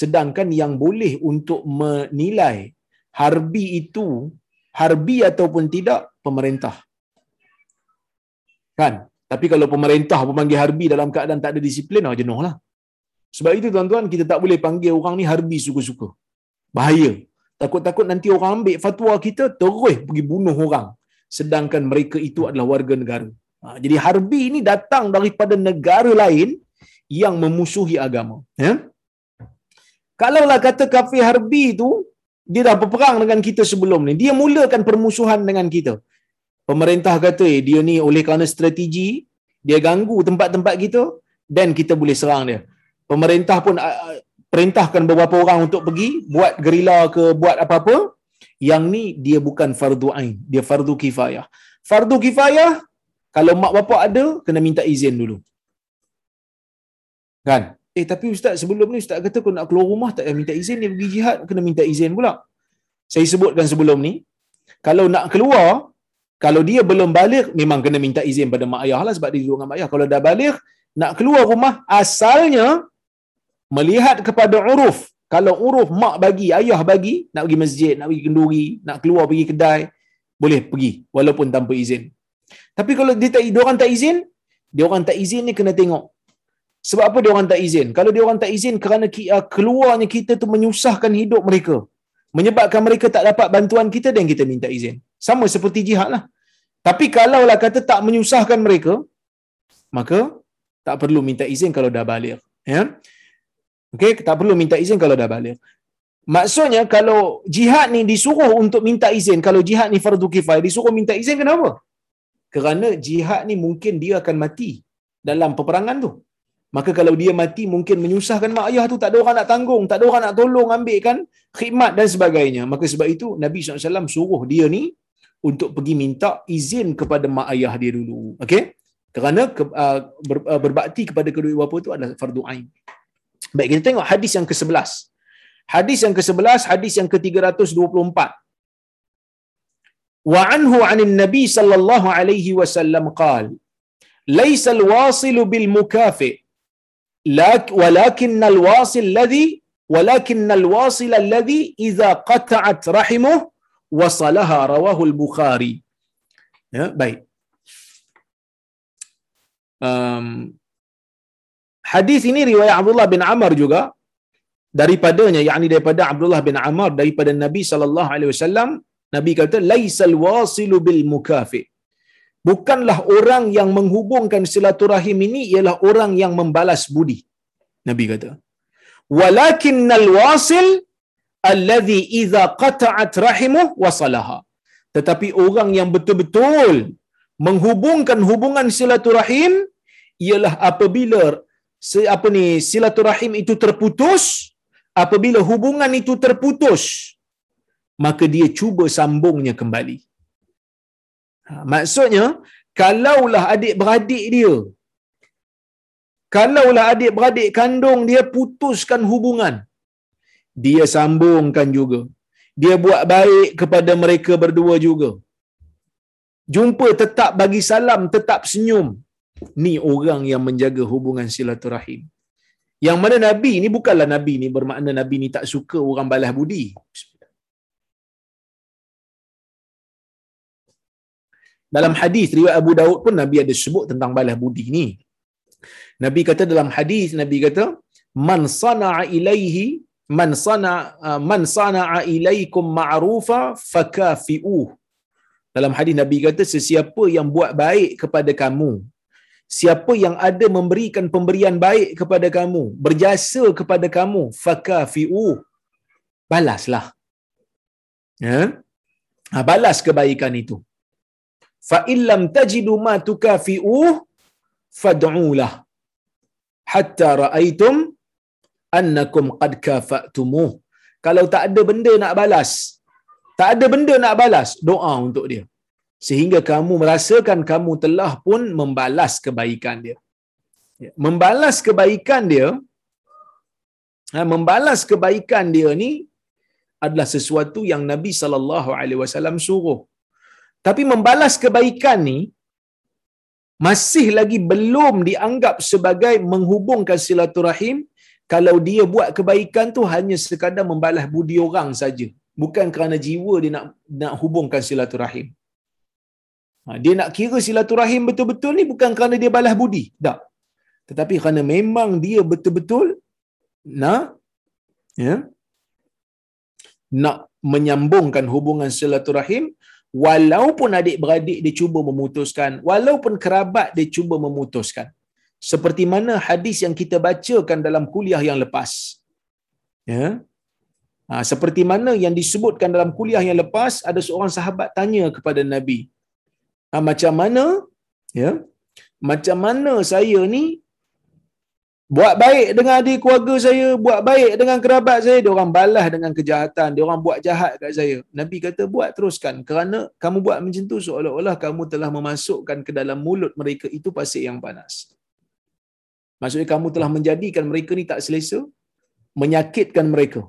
Sedangkan yang boleh untuk menilai harbi itu harbi ataupun tidak pemerintah. Kan? Tapi kalau pemerintah memanggil harbi dalam keadaan tak ada disiplin, oh, jenuh lah. Sebab itu tuan-tuan, kita tak boleh panggil orang ni harbi suka-suka. Bahaya. Takut-takut nanti orang ambil fatwa kita, terus pergi bunuh orang. Sedangkan mereka itu adalah warga negara. Ha, jadi harbi ini datang daripada negara lain yang memusuhi agama. Ya? Kalaulah kata kafir harbi itu, dia dah berperang dengan kita sebelum ni. Dia mulakan permusuhan dengan kita. Pemerintah kata, eh, dia ni oleh kerana strategi, dia ganggu tempat-tempat kita, dan kita boleh serang dia. Pemerintah pun perintahkan beberapa orang untuk pergi, buat gerila ke, buat apa-apa. Yang ni, dia bukan fardu ain. Dia fardu kifayah. Fardu kifayah, kalau mak bapak ada, kena minta izin dulu. Kan? Eh tapi ustaz sebelum ni ustaz kata kau nak keluar rumah tak payah minta izin dia pergi jihad kena minta izin pula. Saya sebutkan sebelum ni kalau nak keluar kalau dia belum balik memang kena minta izin pada mak ayah lah sebab dia duduk dengan mak ayah. Kalau dah balik nak keluar rumah asalnya melihat kepada uruf. Kalau uruf mak bagi, ayah bagi, nak pergi masjid, nak pergi kenduri, nak keluar pergi kedai, boleh pergi walaupun tanpa izin. Tapi kalau dia tak, orang tak izin, dia orang tak izin ni kena tengok. Sebab apa dia orang tak izin? Kalau dia orang tak izin kerana ah, keluarnya kita tu menyusahkan hidup mereka. Menyebabkan mereka tak dapat bantuan kita dan kita minta izin. Sama seperti jihad lah. Tapi kalau lah kata tak menyusahkan mereka, maka tak perlu minta izin kalau dah balik. Ya? Okay, tak perlu minta izin kalau dah balik. Maksudnya kalau jihad ni disuruh untuk minta izin, kalau jihad ni fardu kifayah, disuruh minta izin kenapa? Kerana jihad ni mungkin dia akan mati dalam peperangan tu. Maka kalau dia mati mungkin menyusahkan mak ayah tu tak ada orang nak tanggung, tak ada orang nak tolong ambilkan khidmat dan sebagainya. Maka sebab itu Nabi SAW suruh dia ni untuk pergi minta izin kepada mak ayah dia dulu. Okey? Kerana ke, uh, ber, uh, berbakti kepada kedua bapa itu adalah fardu ain. Baik, kita tengok hadis yang ke-11. Hadis yang ke-11, hadis yang ke-324. Wa anhu 'anil Nabi sallallahu alaihi wasallam qala: "Laisa al-wasil bil mukafi, walakin al-wasil alladhi walakin al-wasil alladhi idza qata'at rahimuh wasalaha rawahu al-Bukhari." Ya, baik. Um, Hadis ini riwayat Abdullah bin Amr juga. Daripadanya yakni daripada Abdullah bin Amr daripada Nabi sallallahu alaihi wasallam Nabi kata laisal wasilu bil mukafi. Bukanlah orang yang menghubungkan silaturahim ini ialah orang yang membalas budi Nabi kata. Walakinnal wasil alladhi idza qata'at rahimuh wasalaha. Tetapi orang yang betul-betul menghubungkan hubungan silaturahim ialah apabila apa ni silaturahim itu terputus apabila hubungan itu terputus maka dia cuba sambungnya kembali. Ha, maksudnya kalaulah adik-beradik dia kalaulah adik-beradik kandung dia putuskan hubungan dia sambungkan juga. Dia buat baik kepada mereka berdua juga. Jumpa tetap bagi salam tetap senyum ni orang yang menjaga hubungan silaturahim. Yang mana nabi ni bukanlah nabi ni bermakna nabi ni tak suka orang balas budi. Dalam hadis riwayat Abu Daud pun nabi ada sebut tentang balas budi ni. Nabi kata dalam hadis nabi kata man sana'a ilaihi man sana uh, man sana'a ilaikum ma'rufa fakafi'uh. Dalam hadis nabi kata sesiapa yang buat baik kepada kamu siapa yang ada memberikan pemberian baik kepada kamu berjasa kepada kamu fakafi'uh balaslah ya ha, balas kebaikan itu fa illam tajidu ma tukafi'uh fad'ulah hatta ra'aitum annakum qad kafa'tumuh. Kalau tak ada benda nak balas, tak ada benda nak balas, doa untuk dia. Sehingga kamu merasakan kamu telah pun membalas kebaikan dia. Ya, membalas kebaikan dia, ha, membalas kebaikan dia ni adalah sesuatu yang Nabi sallallahu alaihi wasallam suruh. Tapi membalas kebaikan ni masih lagi belum dianggap sebagai menghubungkan silaturahim kalau dia buat kebaikan tu hanya sekadar membalas budi orang saja bukan kerana jiwa dia nak nak hubungkan silaturahim dia nak kira silaturahim betul-betul ni bukan kerana dia balas budi. Tak. Tetapi kerana memang dia betul-betul nak ya nak menyambungkan hubungan silaturahim walaupun adik-beradik dia cuba memutuskan walaupun kerabat dia cuba memutuskan. Seperti mana hadis yang kita bacakan dalam kuliah yang lepas ya. Ha, seperti mana yang disebutkan dalam kuliah yang lepas ada seorang sahabat tanya kepada nabi ha, macam mana ya macam mana saya ni buat baik dengan adik keluarga saya, buat baik dengan kerabat saya, dia orang balas dengan kejahatan, dia orang buat jahat kat saya. Nabi kata buat teruskan kerana kamu buat macam tu seolah-olah kamu telah memasukkan ke dalam mulut mereka itu pasir yang panas. Maksudnya kamu telah menjadikan mereka ni tak selesa, menyakitkan mereka.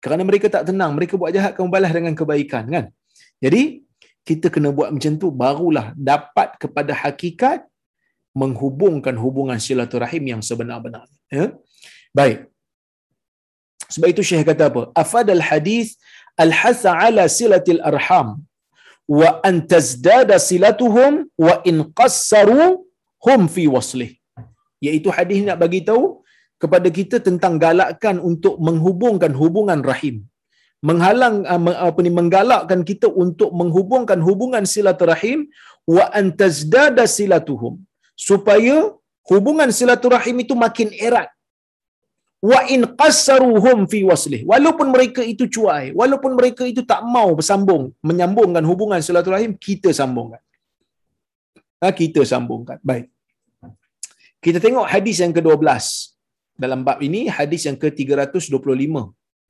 Kerana mereka tak tenang, mereka buat jahat kamu balas dengan kebaikan kan. Jadi kita kena buat macam tu barulah dapat kepada hakikat menghubungkan hubungan silaturahim yang sebenar-benarnya. Ya? Baik. Sebab itu Syekh kata apa? Afadal hadis al-hasa ala silatil arham wa an tazdada silatuhum wa in qassaru hum fi waslih. Iaitu hadis nak bagi tahu kepada kita tentang galakkan untuk menghubungkan hubungan rahim. Menghalang apa ni menggalakkan kita untuk menghubungkan hubungan silaturahim wa an tazdada silatuhum. Supaya hubungan silaturahim itu makin erat. Wa in qassaruhum fi waslih. Walaupun mereka itu cuai walaupun mereka itu tak mau bersambung menyambungkan hubungan silaturahim kita sambungkan. Ha, kita sambungkan. Baik. Kita tengok hadis yang ke-12. Dalam bab ini hadis yang ke-325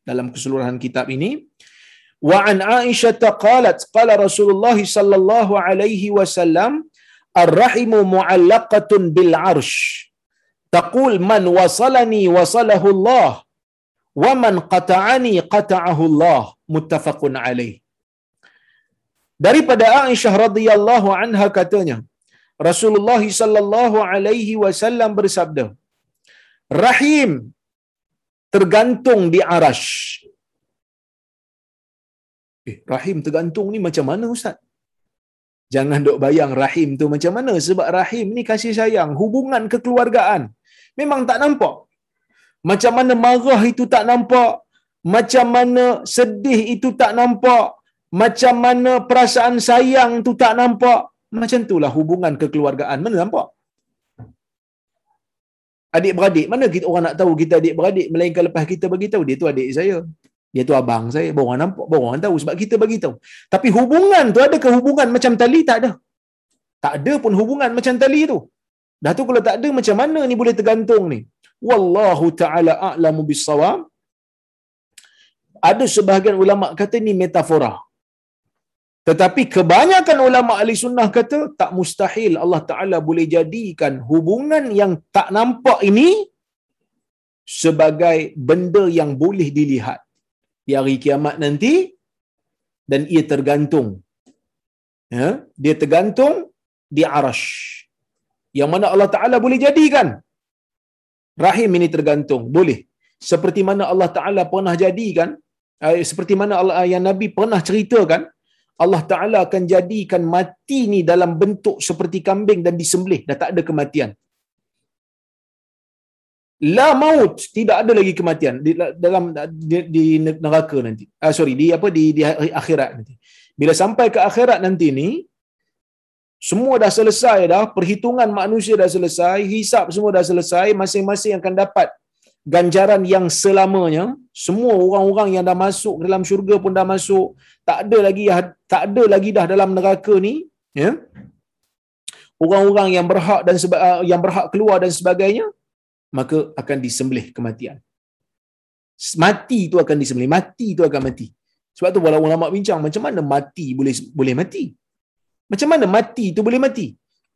dalam keseluruhan kitab ini wa an aisyah qalat qala rasulullah sallallahu alaihi wasallam Ar-rahimu mu'allaqatun bil arsh. Taqul man wasalani wasalahu Allah. Wa man qata'ani qata'ahu Allah. Muttafaqun alaih. Daripada Aisyah radhiyallahu anha katanya, Rasulullah sallallahu alaihi wasallam bersabda, Rahim tergantung di arash. Eh, rahim tergantung ni macam mana Ustaz? Jangan dok bayang rahim tu macam mana sebab rahim ni kasih sayang, hubungan kekeluargaan. Memang tak nampak. Macam mana marah itu tak nampak, macam mana sedih itu tak nampak, macam mana perasaan sayang tu tak nampak. Macam itulah hubungan kekeluargaan. Mana nampak? Adik-beradik, mana kita orang nak tahu kita adik-beradik melainkan lepas kita bagi tahu dia tu adik saya. Dia tu abang saya, baru orang nampak, baru orang tahu sebab kita bagi tahu. Tapi hubungan tu ada ke hubungan macam tali? Tak ada. Tak ada pun hubungan macam tali tu. Dah tu kalau tak ada macam mana ni boleh tergantung ni? Wallahu taala a'lamu bissawab. Ada sebahagian ulama kata ni metafora. Tetapi kebanyakan ulama ahli sunnah kata tak mustahil Allah Ta'ala boleh jadikan hubungan yang tak nampak ini sebagai benda yang boleh dilihat di hari kiamat nanti dan ia tergantung. Ya, dia tergantung di arash. Yang mana Allah Ta'ala boleh jadikan. Rahim ini tergantung. Boleh. Seperti mana Allah Ta'ala pernah jadikan. Eh, seperti mana Allah, yang Nabi pernah ceritakan. Allah Ta'ala akan jadikan mati ni dalam bentuk seperti kambing dan disembelih. Dah tak ada kematian. La maut. Tidak ada lagi kematian. Di, dalam di, di neraka nanti. Ah, sorry. Di apa di, di akhirat nanti. Bila sampai ke akhirat nanti ni, semua dah selesai dah, perhitungan manusia dah selesai, hisap semua dah selesai, masing-masing akan dapat ganjaran yang selamanya. Semua orang-orang yang dah masuk dalam syurga pun dah masuk, tak ada lagi tak ada lagi dah dalam neraka ni, ya. Orang-orang yang berhak dan seba, yang berhak keluar dan sebagainya, maka akan disembelih kematian. Mati itu akan disembelih, mati itu akan mati. Sebab tu walaupun ulama bincang macam mana mati boleh boleh mati. Macam mana mati itu boleh mati?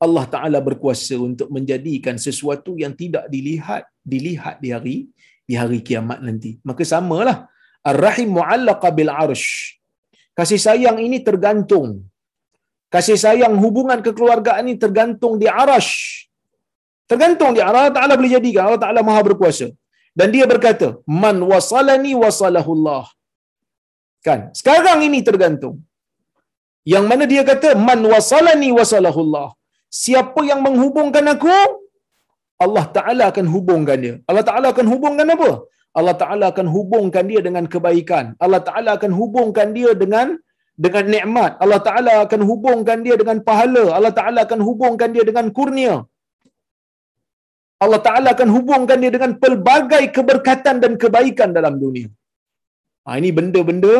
Allah Taala berkuasa untuk menjadikan sesuatu yang tidak dilihat dilihat di hari di hari kiamat nanti. Maka samalah Ar-Rahim mu'allaqa bil arsh. Kasih sayang ini tergantung. Kasih sayang hubungan kekeluargaan ini tergantung di arash. Tergantung di Allah Ta'ala boleh jadikan. Allah Ta'ala maha berkuasa. Dan dia berkata, Man wasalani wasalahullah. Kan? Sekarang ini tergantung. Yang mana dia kata man wasalani wasalahullah. Siapa yang menghubungkan aku Allah Taala akan hubungkan dia. Allah Taala akan hubungkan apa? Allah Taala akan hubungkan dia dengan kebaikan. Allah Taala akan hubungkan dia dengan dengan nikmat. Allah Taala akan hubungkan dia dengan pahala. Allah Taala akan hubungkan dia dengan kurnia. Allah Taala akan hubungkan dia dengan pelbagai keberkatan dan kebaikan dalam dunia. Ha, ini benda-benda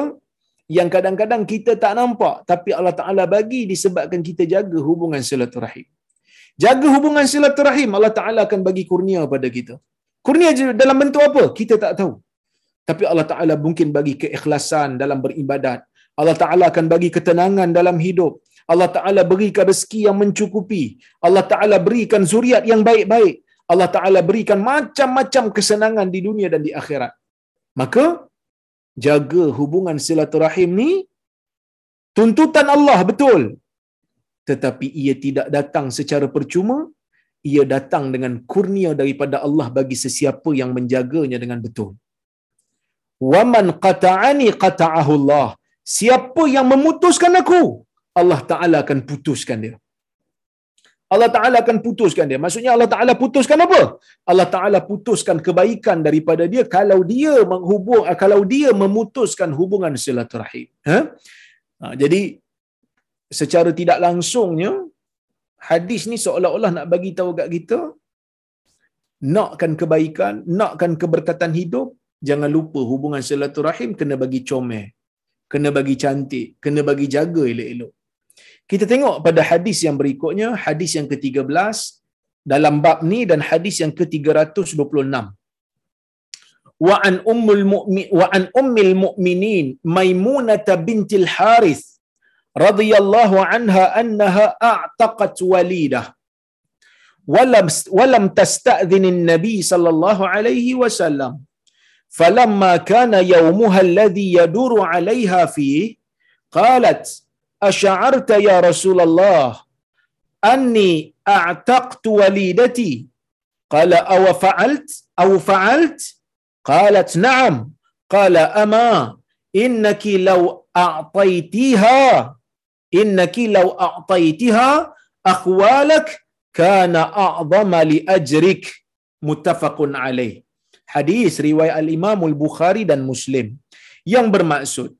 yang kadang-kadang kita tak nampak tapi Allah Taala bagi disebabkan kita jaga hubungan silaturahim. Jaga hubungan silaturahim Allah Taala akan bagi kurnia pada kita. Kurnia dalam bentuk apa? Kita tak tahu. Tapi Allah Taala mungkin bagi keikhlasan dalam beribadat. Allah Taala akan bagi ketenangan dalam hidup. Allah Taala berikan rezeki yang mencukupi. Allah Taala berikan zuriat yang baik-baik. Allah Taala berikan macam-macam kesenangan di dunia dan di akhirat. Maka jaga hubungan silaturahim ni tuntutan Allah betul tetapi ia tidak datang secara percuma ia datang dengan kurnia daripada Allah bagi sesiapa yang menjaganya dengan betul waman qata'ani qata'ahu Allah siapa yang memutuskan aku Allah taala akan putuskan dia Allah Ta'ala akan putuskan dia. Maksudnya Allah Ta'ala putuskan apa? Allah Ta'ala putuskan kebaikan daripada dia kalau dia menghubung, kalau dia memutuskan hubungan silaturahim. Ha? Ha, jadi, secara tidak langsungnya, hadis ni seolah-olah nak bagi tahu kat kita, nakkan kebaikan, nakkan keberkatan hidup, jangan lupa hubungan silaturahim kena bagi comel. Kena bagi cantik, kena bagi jaga elok-elok. Kita tengok pada hadis yang berikutnya, hadis yang ke-13 dalam bab ni dan hadis yang ke-326. Wa an ummul mu'min wa an ummil mu'minin Maimunah bintil Harith radhiyallahu anha annaha a'taqat walidah ولم ولم تستأذن النبي صلى الله عليه وسلم. فلما كان يومها الذي يدور عليها فيه قالت أشعرت يا رسول الله أني أعتقت وليدتي؟ قال أو فعلت أو فعلت؟ قالت نعم. قال أما إنك لو أعطيتيها innaki law a'taytaha akhwalak kana a'dama li ajrik. Muttafaqun alaih. Hadis riwayat al imam al bukhari dan muslim. Yang bermaksud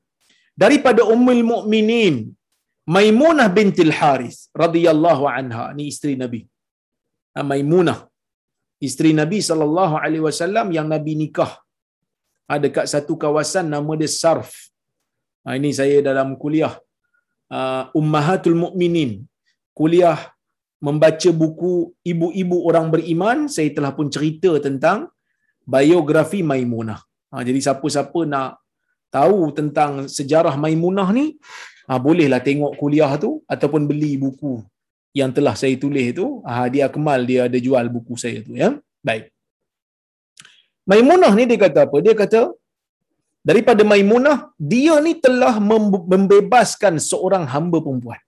daripada ummul mukminin maimunah binti al haris radhiyallahu anha ni isteri nabi. Ha, maimunah. Isteri nabi sallallahu alaihi wasallam yang nabi nikah. Ada dekat satu kawasan nama dia sarf. Ha, ini saya dalam kuliah uh, Ummahatul Mukminin. Kuliah membaca buku ibu-ibu orang beriman, saya telah pun cerita tentang biografi Maimunah. Ha, jadi siapa-siapa nak tahu tentang sejarah Maimunah ni, ha, bolehlah tengok kuliah tu ataupun beli buku yang telah saya tulis tu. Ha, dia Kemal dia ada jual buku saya tu ya. Baik. Maimunah ni dia kata apa? Dia kata daripada Maimunah dia ni telah membebaskan seorang hamba perempuan.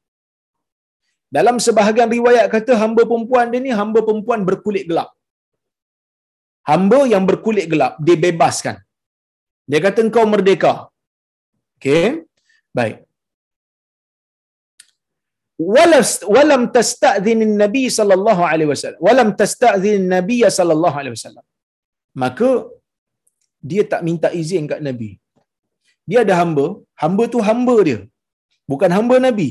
Dalam sebahagian riwayat kata hamba perempuan dia ni hamba perempuan berkulit gelap. Hamba yang berkulit gelap dibebaskan. Dia kata engkau merdeka. Okey. Baik. Walas walam tasta'dhin Nabi sallallahu alaihi wasallam. Walam tasta'dhin Nabi sallallahu alaihi wasallam. Maka dia tak minta izin kat Nabi. Dia ada hamba, hamba tu hamba dia. Bukan hamba Nabi.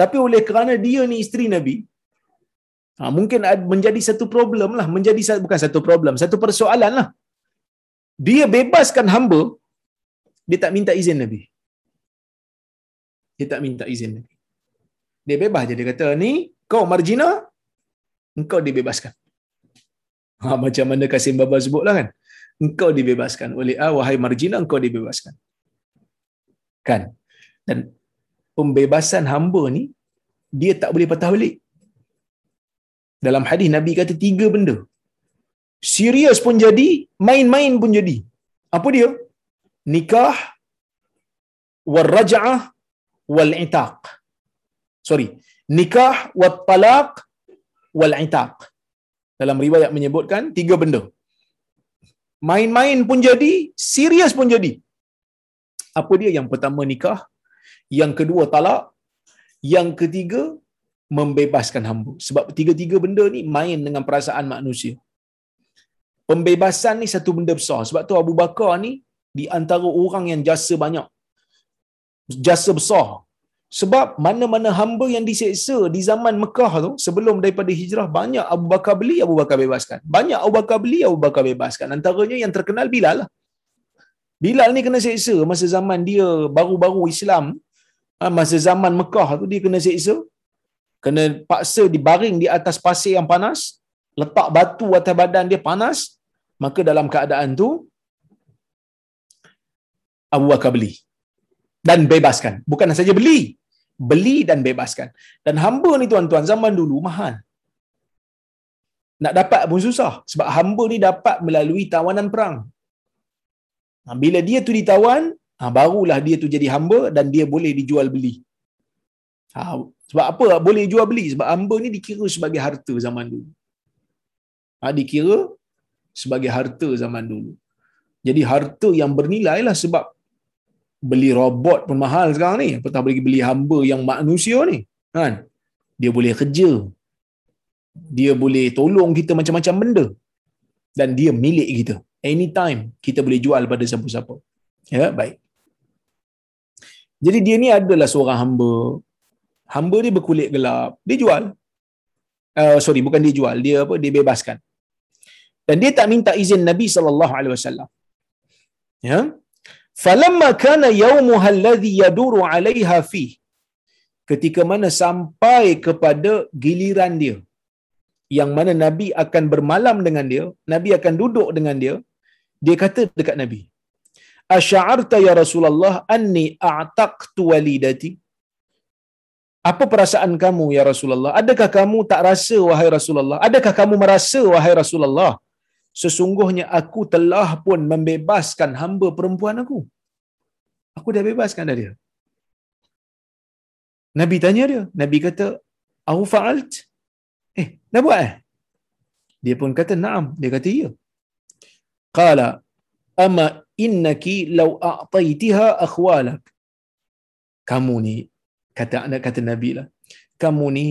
Tapi oleh kerana dia ni isteri Nabi, ha, mungkin menjadi satu problem lah. Menjadi bukan satu problem, satu persoalan lah. Dia bebaskan hamba, dia tak minta izin Nabi. Dia tak minta izin Nabi. Dia bebas je. Dia kata, ni kau marjina, engkau dibebaskan. Ha, macam mana Kasim Baba sebutlah kan. Engkau dibebaskan. Oleh ah, wahai marjina, engkau dibebaskan. Kan? Dan pembebasan hamba ni dia tak boleh patah balik. Dalam hadis Nabi kata tiga benda. Serius pun jadi, main-main pun jadi. Apa dia? Nikah, wal-raja'ah, wal-itaq. Sorry. Nikah, wal-talaq, wal-itaq. Dalam riwayat menyebutkan tiga benda. Main-main pun jadi, serius pun jadi. Apa dia? Yang pertama nikah, yang kedua talak, yang ketiga membebaskan hamba. Sebab tiga-tiga benda ni main dengan perasaan manusia. Pembebasan ni satu benda besar. Sebab tu Abu Bakar ni di antara orang yang jasa banyak. Jasa besar. Sebab mana-mana hamba yang diseksa di zaman Mekah tu, sebelum daripada hijrah, banyak Abu Bakar beli, Abu Bakar bebaskan. Banyak Abu Bakar beli, Abu Bakar bebaskan. Antaranya yang terkenal Bilal lah. Bilal ni kena seksa masa zaman dia baru-baru Islam, Ha, masa zaman Mekah tu dia kena seksa kena paksa dibaring di atas pasir yang panas letak batu atas badan dia panas maka dalam keadaan tu Abu Bakar beli dan bebaskan bukan saja beli beli dan bebaskan dan hamba ni tuan-tuan zaman dulu mahal nak dapat pun susah sebab hamba ni dapat melalui tawanan perang bila dia tu ditawan barulah dia tu jadi hamba dan dia boleh dijual beli. Ha, sebab apa boleh jual beli? Sebab hamba ni dikira sebagai harta zaman dulu. Ha, dikira sebagai harta zaman dulu. Jadi harta yang bernilai lah sebab beli robot pun mahal sekarang ni. Apatah boleh beli hamba yang manusia ni. Kan? Dia boleh kerja. Dia boleh tolong kita macam-macam benda. Dan dia milik kita. Anytime kita boleh jual pada siapa-siapa. Ya, baik. Jadi dia ni adalah seorang hamba. Hamba ni berkulit gelap. Dia jual. Uh, sorry, bukan dia jual. Dia apa? Dia bebaskan. Dan dia tak minta izin Nabi sallallahu alaihi wasallam. Ya. Falamma kana yawmuha alladhi yaduru 'alayha fi. Ketika mana sampai kepada giliran dia yang mana Nabi akan bermalam dengan dia, Nabi akan duduk dengan dia, dia kata dekat Nabi, asy'arta ya Rasulullah anni a'taqtu walidati? Apa perasaan kamu ya Rasulullah? Adakah kamu tak rasa wahai Rasulullah? Adakah kamu merasa wahai Rasulullah sesungguhnya aku telah pun membebaskan hamba perempuan aku. Aku dah bebaskan dah dia. Nabi tanya dia. Nabi kata au fa'alt? Eh dah buat eh? Dia pun kata na'am. Dia kata ya. Qala ama innaki law a'taitiha akhwalak? Kamu ni kata anak kata nabi lah kamu ni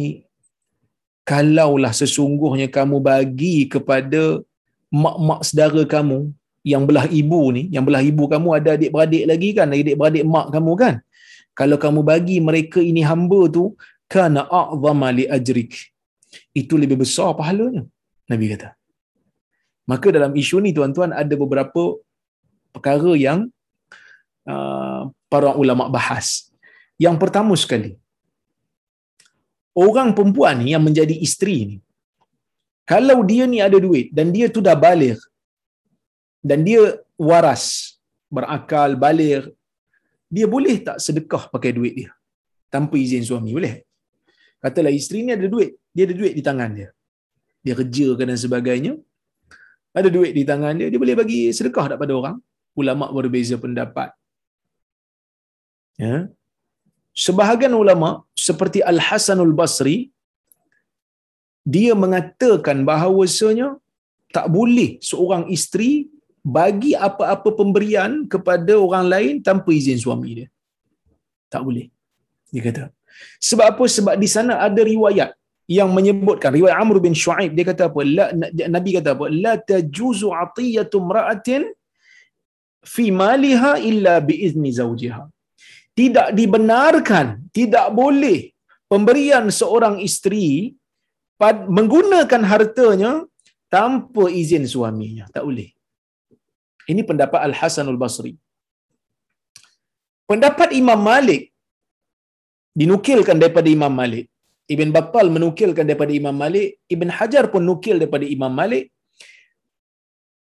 kalaulah sesungguhnya kamu bagi kepada mak-mak saudara kamu yang belah ibu ni yang belah ibu kamu ada adik-beradik lagi kan? Adik-beradik mak kamu kan? Kalau kamu bagi mereka ini hamba tu kana a'zama li ajrik. Itu lebih besar pahalanya nabi kata. Maka dalam isu ni tuan-tuan ada beberapa perkara yang uh, para ulama bahas. Yang pertama sekali, orang perempuan ni yang menjadi isteri ni kalau dia ni ada duit dan dia tu dah balik dan dia waras berakal balik dia boleh tak sedekah pakai duit dia? Tanpa izin suami boleh? Katalah isteri ni ada duit dia ada duit di tangan dia. Dia kerja dan sebagainya. Ada duit di tangan dia dia boleh bagi sedekah tak pada orang. Ulama berbeza pendapat. Ya. Sebahagian ulama seperti Al Hasanul Basri dia mengatakan bahawasanya tak boleh seorang isteri bagi apa-apa pemberian kepada orang lain tanpa izin suami dia. Tak boleh. Dia kata. Sebab apa? Sebab di sana ada riwayat yang menyebutkan riwayat Amr bin Shu'aib dia kata apa? La, Nabi kata apa? La tajuzu atiyatu imra'atin fi maliha illa bi izni zawjiha. Tidak dibenarkan, tidak boleh pemberian seorang isteri menggunakan hartanya tanpa izin suaminya. Tak boleh. Ini pendapat Al-Hasanul Basri. Pendapat Imam Malik dinukilkan daripada Imam Malik. Ibn Battal menukilkan daripada Imam Malik. Ibn Hajar pun nukil daripada Imam Malik.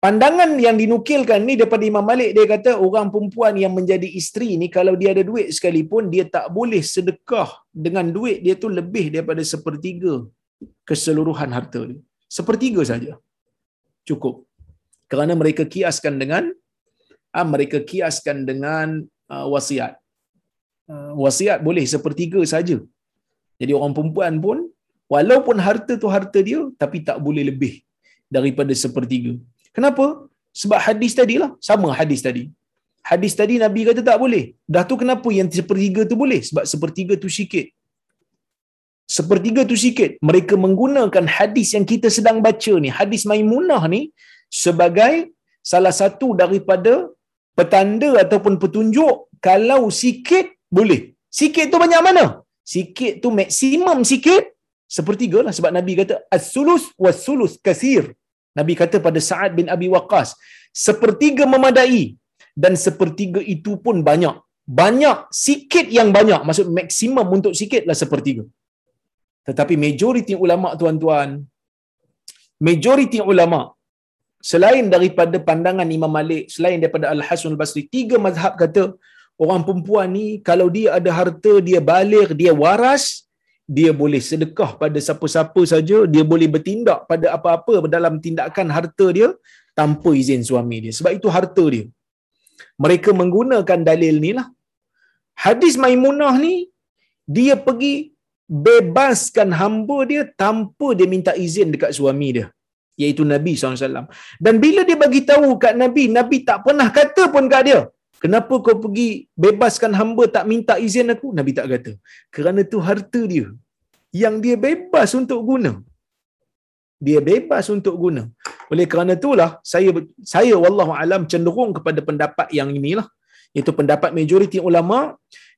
Pandangan yang dinukilkan ni daripada Imam Malik, dia kata orang perempuan yang menjadi isteri ni kalau dia ada duit sekalipun, dia tak boleh sedekah dengan duit dia tu lebih daripada sepertiga keseluruhan harta dia. Sepertiga saja. Cukup. Kerana mereka kiaskan dengan ah, mereka kiaskan dengan uh, wasiat. Uh, wasiat boleh sepertiga saja. Jadi orang perempuan pun walaupun harta tu harta dia tapi tak boleh lebih daripada sepertiga. Kenapa? Sebab hadis tadi lah. Sama hadis tadi. Hadis tadi Nabi kata tak boleh. Dah tu kenapa yang sepertiga tu boleh? Sebab sepertiga tu sikit. Sepertiga tu sikit. Mereka menggunakan hadis yang kita sedang baca ni. Hadis Maimunah ni sebagai salah satu daripada petanda ataupun petunjuk kalau sikit boleh. Sikit tu banyak mana? Sikit tu maksimum sikit sepertiga lah sebab Nabi kata as-sulus was-sulus kasir. Nabi kata pada Sa'ad bin Abi Waqqas, sepertiga memadai dan sepertiga itu pun banyak. Banyak, sikit yang banyak. Maksud maksimum untuk sikit lah sepertiga. Tetapi majoriti ulama tuan-tuan, majoriti ulama selain daripada pandangan Imam Malik, selain daripada Al-Hasan Al-Basri, tiga mazhab kata orang perempuan ni kalau dia ada harta, dia balik, dia waras, dia boleh sedekah pada siapa-siapa saja, dia boleh bertindak pada apa-apa dalam tindakan harta dia tanpa izin suami dia. Sebab itu harta dia. Mereka menggunakan dalil ni lah. Hadis Maimunah ni, dia pergi bebaskan hamba dia tanpa dia minta izin dekat suami dia iaitu Nabi SAW. Dan bila dia bagi tahu kat Nabi, Nabi tak pernah kata pun kat dia, kenapa kau pergi bebaskan hamba tak minta izin aku? Nabi tak kata. Kerana tu harta dia yang dia bebas untuk guna. Dia bebas untuk guna. Oleh kerana itulah saya saya wallahu alam cenderung kepada pendapat yang inilah iaitu pendapat majoriti ulama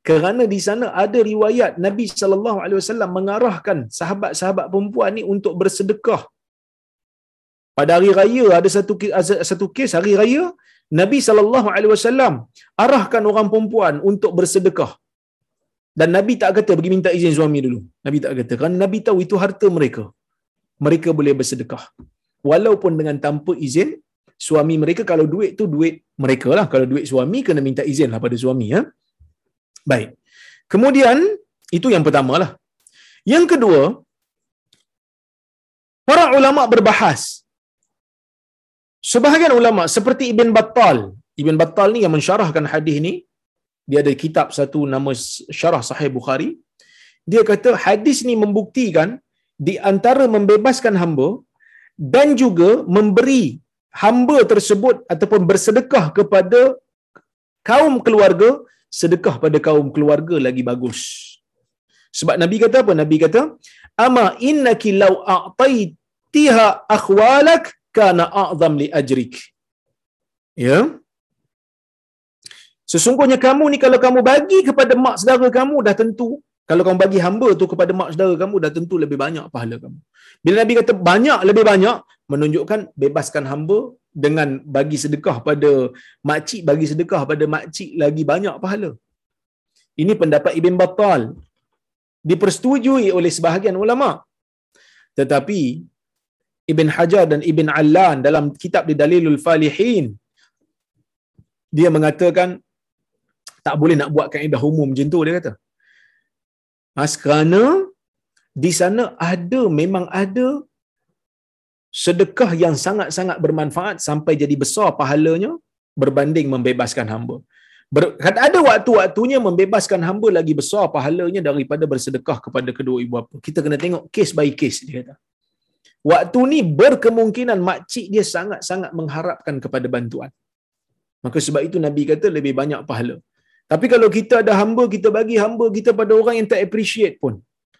kerana di sana ada riwayat Nabi sallallahu alaihi wasallam mengarahkan sahabat-sahabat perempuan ni untuk bersedekah. Pada hari raya ada satu satu kes hari raya Nabi sallallahu alaihi wasallam arahkan orang perempuan untuk bersedekah. Dan Nabi tak kata pergi minta izin suami dulu. Nabi tak kata kerana Nabi tahu itu harta mereka. Mereka boleh bersedekah. Walaupun dengan tanpa izin suami mereka kalau duit tu duit mereka lah. Kalau duit suami kena minta izin lah pada suami. Ya? Baik. Kemudian, itu yang pertama lah. Yang kedua, para ulama berbahas. Sebahagian ulama seperti Ibn Battal. Ibn Battal ni yang mensyarahkan hadis ni, dia ada kitab satu nama syarah sahih Bukhari. Dia kata hadis ni membuktikan di antara membebaskan hamba dan juga memberi hamba tersebut ataupun bersedekah kepada kaum keluarga sedekah pada kaum keluarga lagi bagus. Sebab Nabi kata apa? Nabi kata, "Ama innaki law a'taitiha akhwalak kana a'zam li ajrik." Ya. Sesungguhnya kamu ni kalau kamu bagi kepada mak saudara kamu dah tentu kalau kamu bagi hamba tu kepada mak saudara kamu dah tentu lebih banyak pahala kamu. Bila Nabi kata banyak lebih banyak menunjukkan bebaskan hamba dengan bagi sedekah pada makcik bagi sedekah pada makcik lagi banyak pahala. Ini pendapat Ibn Battal. dipersetujui oleh sebahagian ulama tetapi Ibn Hajar dan Ibn Allan dalam kitab di Dalilul Falihin dia mengatakan tak boleh nak buat kaedah umum macam tu dia kata. Mas kerana di sana ada memang ada sedekah yang sangat-sangat bermanfaat sampai jadi besar pahalanya berbanding membebaskan hamba. Ber, ada waktu-waktunya membebaskan hamba lagi besar pahalanya daripada bersedekah kepada kedua ibu bapa. Kita kena tengok case by case dia kata. Waktu ni berkemungkinan makcik dia sangat-sangat mengharapkan kepada bantuan. Maka sebab itu Nabi kata lebih banyak pahala. Tapi kalau kita ada hamba, kita bagi hamba kita pada orang yang tak appreciate pun.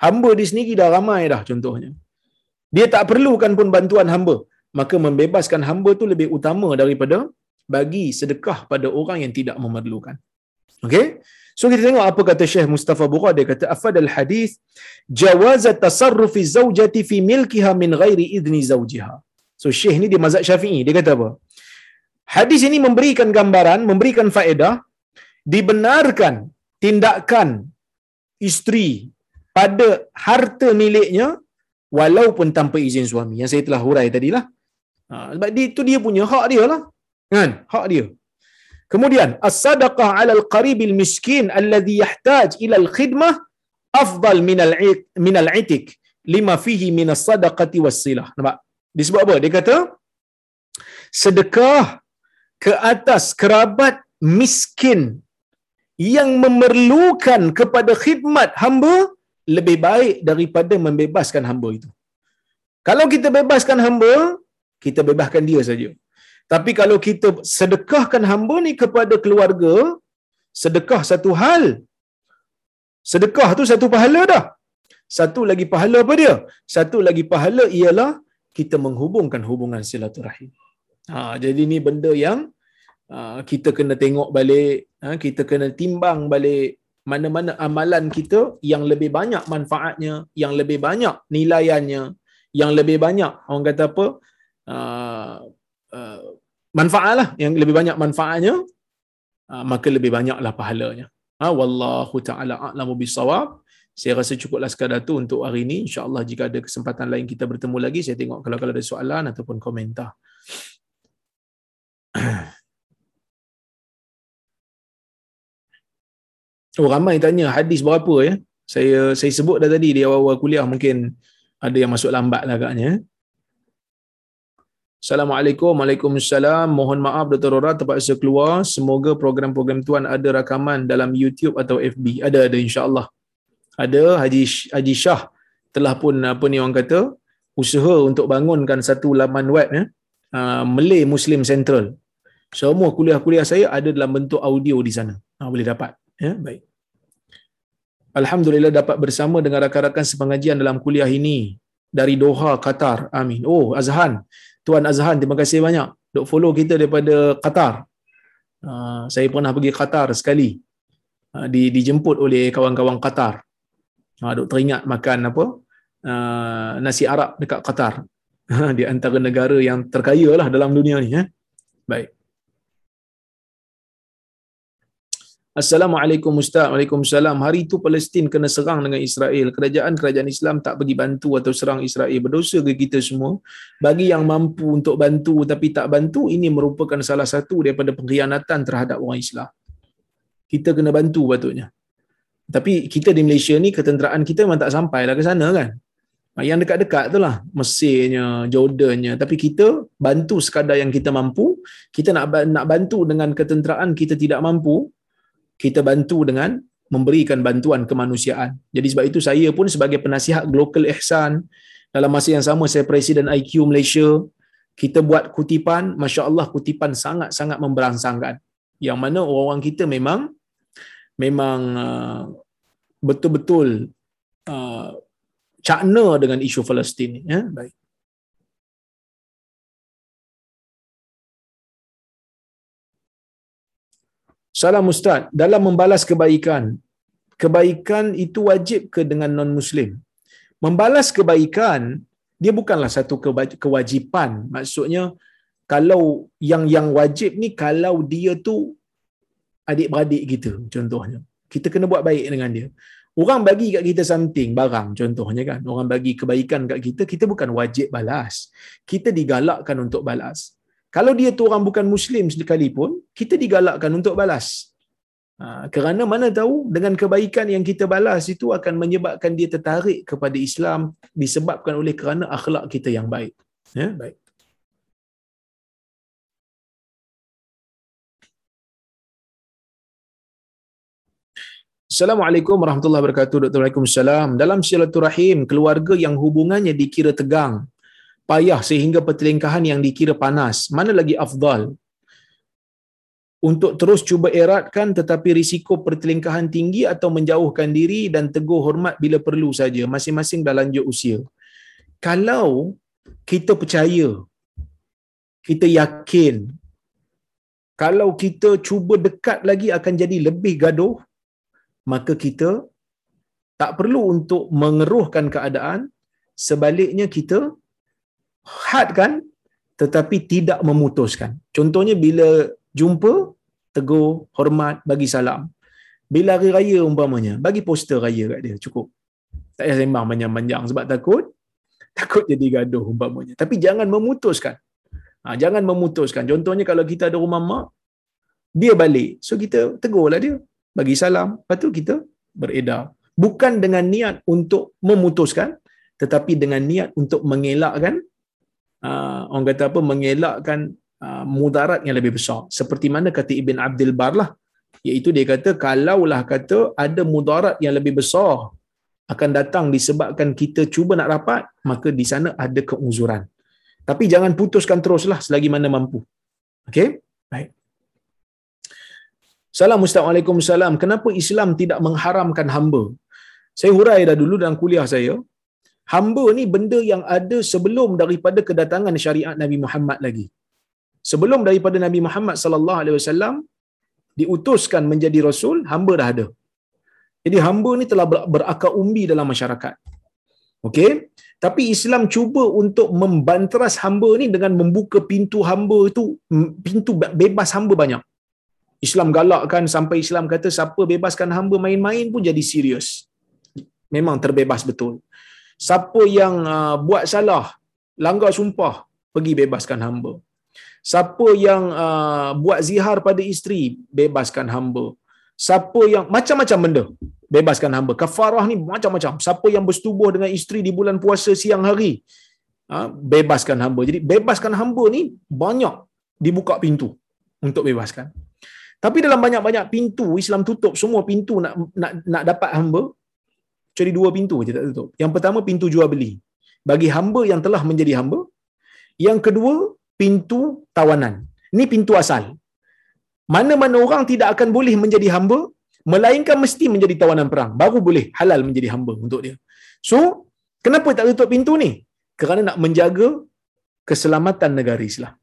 Hamba di sendiri dah ramai dah contohnya. Dia tak perlukan pun bantuan hamba. Maka membebaskan hamba tu lebih utama daripada bagi sedekah pada orang yang tidak memerlukan. Okay? So kita tengok apa kata Syekh Mustafa Bukhari dia kata afadal hadis jawaz tasarrufi zawjati fi milkiha min ghairi idni zawjiha. So Syekh ni dia mazhab Syafi'i dia kata apa? Hadis ini memberikan gambaran, memberikan faedah dibenarkan tindakan isteri pada harta miliknya walaupun tanpa izin suami. Yang saya telah hurai tadilah. Ha, sebab dia, itu dia punya hak dia lah. Kan? Hak dia. Kemudian, as-sadaqah 'ala al-qarib al-miskin alladhi yahtaj ila al-khidmah afdal min min al-'itik lima fihi min as-sadaqati was-silah. Nampak? Disebut apa? Dia kata sedekah ke atas kerabat miskin yang memerlukan kepada khidmat hamba lebih baik daripada membebaskan hamba itu. Kalau kita bebaskan hamba, kita bebaskan dia saja. Tapi kalau kita sedekahkan hamba ni kepada keluarga, sedekah satu hal. Sedekah tu satu pahala dah. Satu lagi pahala apa dia? Satu lagi pahala ialah kita menghubungkan hubungan silaturahim. Ha, jadi ni benda yang uh, kita kena tengok balik, ha, kita kena timbang balik mana-mana amalan kita yang lebih banyak manfaatnya, yang lebih banyak nilaiannya, yang lebih banyak orang kata apa uh, uh, manfaat lah, yang lebih banyak manfaatnya, uh, maka lebih banyaklah pahalanya. Ha, wallahu ta'ala a'lamu bisawab. Saya rasa cukuplah sekadar tu untuk hari ini. InsyaAllah jika ada kesempatan lain kita bertemu lagi, saya tengok kalau, kalau ada soalan ataupun komentar. Oh ramai tanya hadis berapa ya? Saya saya sebut dah tadi di awal-awal kuliah mungkin ada yang masuk lambat lah agaknya. Assalamualaikum. Waalaikumsalam. Mohon maaf Dr. Rora terpaksa keluar. Semoga program-program tuan ada rakaman dalam YouTube atau FB. Ada ada insya-Allah. Ada Haji Haji Shah telah pun apa ni orang kata usaha untuk bangunkan satu laman web ya. Uh, Malay Muslim Central. Semua kuliah-kuliah saya ada dalam bentuk audio di sana. Ha, boleh dapat. Ya, baik. Alhamdulillah dapat bersama dengan rakan-rakan sepengajian dalam kuliah ini dari Doha, Qatar. Amin. Oh, Azhan. Tuan Azhan, terima kasih banyak. Duk follow kita daripada Qatar. Uh, saya pernah pergi Qatar sekali. Uh, di, dijemput oleh kawan-kawan Qatar. Uh, duk teringat makan apa? Nasi Arab dekat Qatar. di antara negara yang terkaya lah dalam dunia ni. Eh? Baik. Assalamualaikum Ustaz. Waalaikumsalam. Hari itu Palestin kena serang dengan Israel. Kerajaan-kerajaan Islam tak pergi bantu atau serang Israel. Berdosa ke kita semua? Bagi yang mampu untuk bantu tapi tak bantu, ini merupakan salah satu daripada pengkhianatan terhadap orang Islam. Kita kena bantu patutnya. Tapi kita di Malaysia ni, ketenteraan kita memang tak sampai lah ke sana kan? Yang dekat-dekat tu lah. Mesirnya, Jordannya. Tapi kita bantu sekadar yang kita mampu. Kita nak nak bantu dengan ketenteraan kita tidak mampu kita bantu dengan memberikan bantuan kemanusiaan. Jadi sebab itu saya pun sebagai penasihat Global Ihsan dalam masa yang sama saya Presiden IQ Malaysia, kita buat kutipan, Masya Allah kutipan sangat-sangat memberangsangkan. Yang mana orang-orang kita memang memang uh, betul-betul uh, cakna dengan isu Palestin. Ya? Baik. Salam Ustaz, dalam membalas kebaikan, kebaikan itu wajib ke dengan non-Muslim? Membalas kebaikan, dia bukanlah satu kewajipan. Maksudnya, kalau yang yang wajib ni, kalau dia tu adik-beradik kita, contohnya. Kita kena buat baik dengan dia. Orang bagi kat kita something, barang contohnya kan. Orang bagi kebaikan kat kita, kita bukan wajib balas. Kita digalakkan untuk balas. Kalau dia tu orang bukan Muslim sekalipun, kita digalakkan untuk balas. Ha, kerana mana tahu dengan kebaikan yang kita balas itu akan menyebabkan dia tertarik kepada Islam disebabkan oleh kerana akhlak kita yang baik. Ya, baik. Assalamualaikum warahmatullahi wabarakatuh. Dr. Waalaikumsalam. Dalam silaturahim, keluarga yang hubungannya dikira tegang, payah sehingga pertelingkahan yang dikira panas, mana lagi afdal? Untuk terus cuba eratkan tetapi risiko pertelingkahan tinggi atau menjauhkan diri dan teguh hormat bila perlu saja, masing-masing dah lanjut usia. Kalau kita percaya, kita yakin, kalau kita cuba dekat lagi akan jadi lebih gaduh, maka kita tak perlu untuk mengeruhkan keadaan sebaliknya kita hadkan tetapi tidak memutuskan. Contohnya bila jumpa tegur hormat bagi salam. Bila hari raya umpamanya bagi poster raya kat dia cukup. Tak payah sembang panjang-panjang sebab takut takut jadi gaduh umpamanya. Tapi jangan memutuskan. Ha, jangan memutuskan. Contohnya kalau kita ada rumah mak dia balik. So kita tegurlah dia bagi salam, lepas tu kita beredar. Bukan dengan niat untuk memutuskan, tetapi dengan niat untuk mengelakkan, uh, orang kata apa, mengelakkan uh, mudarat yang lebih besar. Seperti mana kata Ibn Abdul Bar lah, iaitu dia kata, kalaulah kata ada mudarat yang lebih besar akan datang disebabkan kita cuba nak rapat, maka di sana ada keuzuran. Tapi jangan putuskan teruslah selagi mana mampu. Okey? Baik. Salam Assalamualaikum salam. Kenapa Islam tidak mengharamkan hamba? Saya hurai dah dulu dalam kuliah saya. Hamba ni benda yang ada sebelum daripada kedatangan syariat Nabi Muhammad lagi. Sebelum daripada Nabi Muhammad sallallahu alaihi wasallam diutuskan menjadi rasul, hamba dah ada. Jadi hamba ni telah berakar umbi dalam masyarakat. Okey? Tapi Islam cuba untuk membanteras hamba ni dengan membuka pintu hamba tu, pintu bebas hamba banyak. Islam galakkan sampai Islam kata siapa bebaskan hamba main-main pun jadi serius. Memang terbebas betul. Siapa yang uh, buat salah, langgar sumpah, pergi bebaskan hamba. Siapa yang uh, buat zihar pada isteri, bebaskan hamba. Siapa yang macam-macam benda, bebaskan hamba. Kafarah ni macam-macam. Siapa yang bersetubuh dengan isteri di bulan puasa siang hari, uh, bebaskan hamba. Jadi bebaskan hamba ni banyak dibuka pintu untuk bebaskan. Tapi dalam banyak-banyak pintu Islam tutup semua pintu nak nak nak dapat hamba cari dua pintu je tak tutup. Yang pertama pintu jual beli. Bagi hamba yang telah menjadi hamba. Yang kedua pintu tawanan. Ini pintu asal. Mana-mana orang tidak akan boleh menjadi hamba melainkan mesti menjadi tawanan perang. Baru boleh halal menjadi hamba untuk dia. So, kenapa tak tutup pintu ni? Kerana nak menjaga keselamatan negara Islam.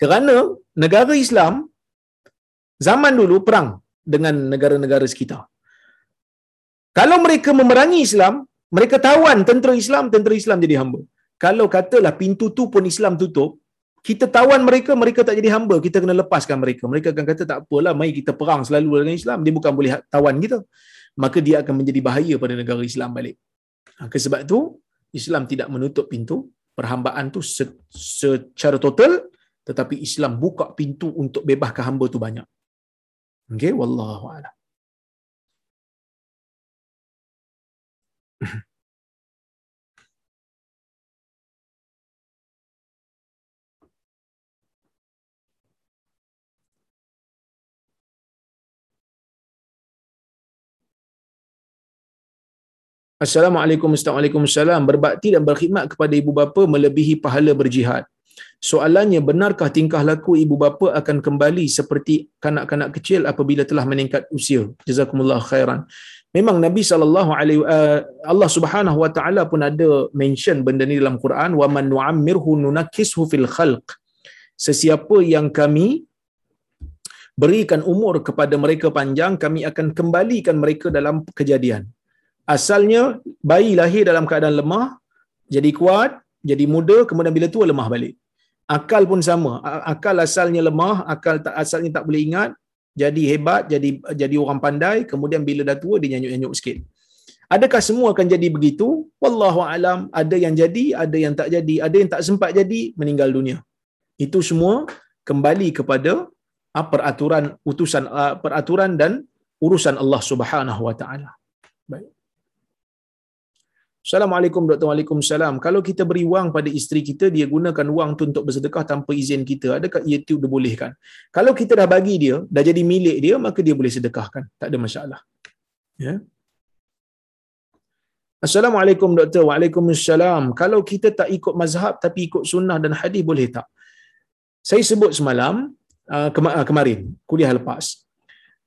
Kerana negara Islam zaman dulu perang dengan negara-negara sekitar. Kalau mereka memerangi Islam, mereka tawan tentera Islam, tentera Islam jadi hamba. Kalau katalah pintu tu pun Islam tutup, kita tawan mereka, mereka tak jadi hamba, kita kena lepaskan mereka. Mereka akan kata tak apalah, mari kita perang selalu dengan Islam, dia bukan boleh tawan kita. Maka dia akan menjadi bahaya pada negara Islam balik. Ha, sebab tu Islam tidak menutup pintu perhambaan tu secara total, tetapi Islam buka pintu untuk bebaskan hamba tu banyak. Okay, wallahu Assalamualaikum warahmatullahi Berbakti dan berkhidmat kepada ibu bapa melebihi pahala berjihad. Soalannya, benarkah tingkah laku ibu bapa akan kembali seperti kanak-kanak kecil apabila telah meningkat usia? Jazakumullah khairan. Memang Nabi sallallahu alaihi uh, Allah Subhanahu wa taala pun ada mention benda ni dalam Quran wa man nu'ammirhu nunakkishu fil khalq. Sesiapa yang kami berikan umur kepada mereka panjang, kami akan kembalikan mereka dalam kejadian. Asalnya bayi lahir dalam keadaan lemah, jadi kuat, jadi muda, kemudian bila tua lemah balik akal pun sama akal asalnya lemah akal tak asalnya tak boleh ingat jadi hebat, jadi jadi orang pandai, kemudian bila dah tua dia nyanyuk-nyanyuk sikit. Adakah semua akan jadi begitu? Wallahu alam, ada yang jadi, ada yang tak jadi, ada yang tak sempat jadi, meninggal dunia. Itu semua kembali kepada ah, peraturan utusan ah, peraturan dan urusan Allah Subhanahu wa taala. Assalamualaikum Dr. Waalaikumsalam. Kalau kita beri wang pada isteri kita, dia gunakan wang tu untuk bersedekah tanpa izin kita. Adakah itu dibolehkan? Kalau kita dah bagi dia, dah jadi milik dia, maka dia boleh sedekahkan. Tak ada masalah. Ya. Assalamualaikum Doktor. Waalaikumsalam. Kalau kita tak ikut mazhab tapi ikut sunnah dan hadis boleh tak? Saya sebut semalam, uh, uh, kemarin, kuliah lepas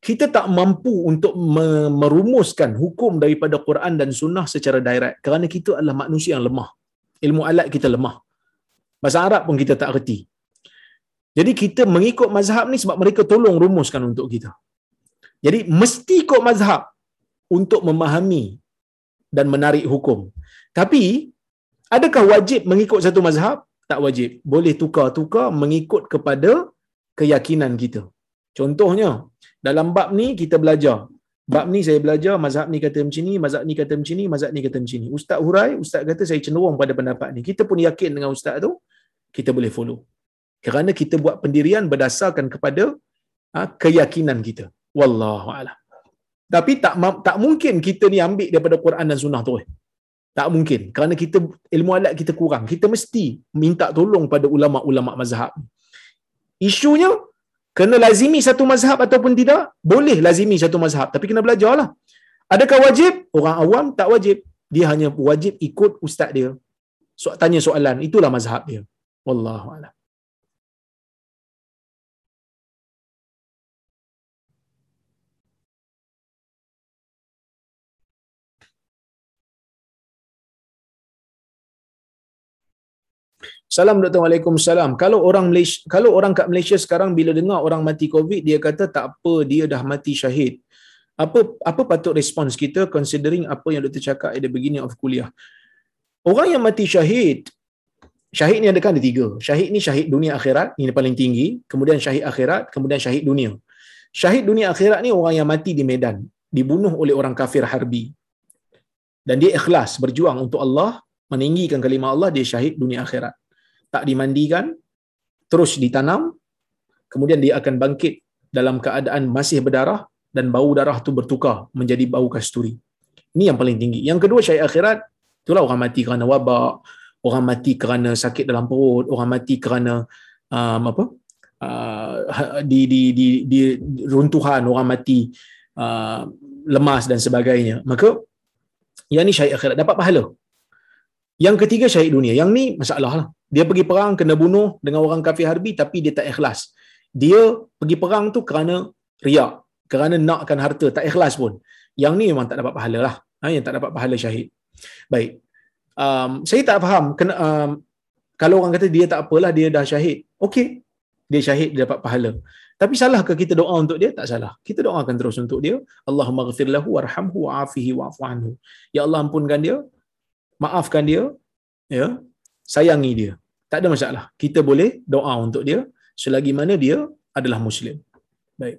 kita tak mampu untuk merumuskan hukum daripada Quran dan Sunnah secara direct kerana kita adalah manusia yang lemah. Ilmu alat kita lemah. Bahasa Arab pun kita tak reti. Jadi kita mengikut mazhab ni sebab mereka tolong rumuskan untuk kita. Jadi mesti ikut mazhab untuk memahami dan menarik hukum. Tapi adakah wajib mengikut satu mazhab? Tak wajib. Boleh tukar-tukar mengikut kepada keyakinan kita. Contohnya, dalam bab ni kita belajar. Bab ni saya belajar, mazhab ni kata macam ni, mazhab ni kata macam ni, mazhab ni kata macam ni. Ustaz hurai, ustaz kata saya cenderung pada pendapat ni. Kita pun yakin dengan ustaz tu, kita boleh follow. Kerana kita buat pendirian berdasarkan kepada ha, keyakinan kita. Wallahu a'lam. Tapi tak tak mungkin kita ni ambil daripada Quran dan sunnah tu. Eh. Tak mungkin. Kerana kita ilmu alat kita kurang. Kita mesti minta tolong pada ulama-ulama mazhab. Isunya kena lazimi satu mazhab ataupun tidak? Boleh lazimi satu mazhab. Tapi kena belajarlah. Adakah wajib? Orang awam tak wajib. Dia hanya wajib ikut ustaz dia. So, tanya soalan. Itulah mazhab dia. Wallahualam. Salam Dr. Waalaikumsalam. Kalau orang Malaysia, kalau orang kat Malaysia sekarang bila dengar orang mati COVID, dia kata tak apa, dia dah mati syahid. Apa apa patut respons kita considering apa yang doktor cakap at the beginning of kuliah. Orang yang mati syahid, syahid ni ada kan ada tiga. Syahid ni syahid dunia akhirat, ini paling tinggi. Kemudian syahid akhirat, kemudian syahid dunia. Syahid dunia akhirat ni orang yang mati di medan, dibunuh oleh orang kafir harbi. Dan dia ikhlas berjuang untuk Allah, meninggikan kalimah Allah, dia syahid dunia akhirat tak dimandikan, terus ditanam, kemudian dia akan bangkit dalam keadaan masih berdarah dan bau darah tu bertukar menjadi bau kasturi. Ini yang paling tinggi. Yang kedua syait akhirat, itulah orang mati kerana wabak, orang mati kerana sakit dalam perut, orang mati kerana um, apa? Uh, di, di, di, di runtuhan, orang mati uh, lemas dan sebagainya. Maka yang ni syait akhirat dapat pahala. Yang ketiga syahid dunia. Yang ni masalah lah. Dia pergi perang kena bunuh dengan orang kafir harbi tapi dia tak ikhlas. Dia pergi perang tu kerana riak. Kerana nakkan harta. Tak ikhlas pun. Yang ni memang tak dapat pahala lah. Ha, yang tak dapat pahala syahid. Baik. Um, saya tak faham. Kena, um, kalau orang kata dia tak apalah, dia dah syahid. Okey. Dia syahid, dia dapat pahala. Tapi salahkah kita doa untuk dia? Tak salah. Kita doakan terus untuk dia. Allahumma ghafir lahu warhamhu wa'afihi wa'afu anhu. Ya Allah ampunkan dia, maafkan dia, ya, sayangi dia. Tak ada masalah. Kita boleh doa untuk dia selagi mana dia adalah muslim. Baik.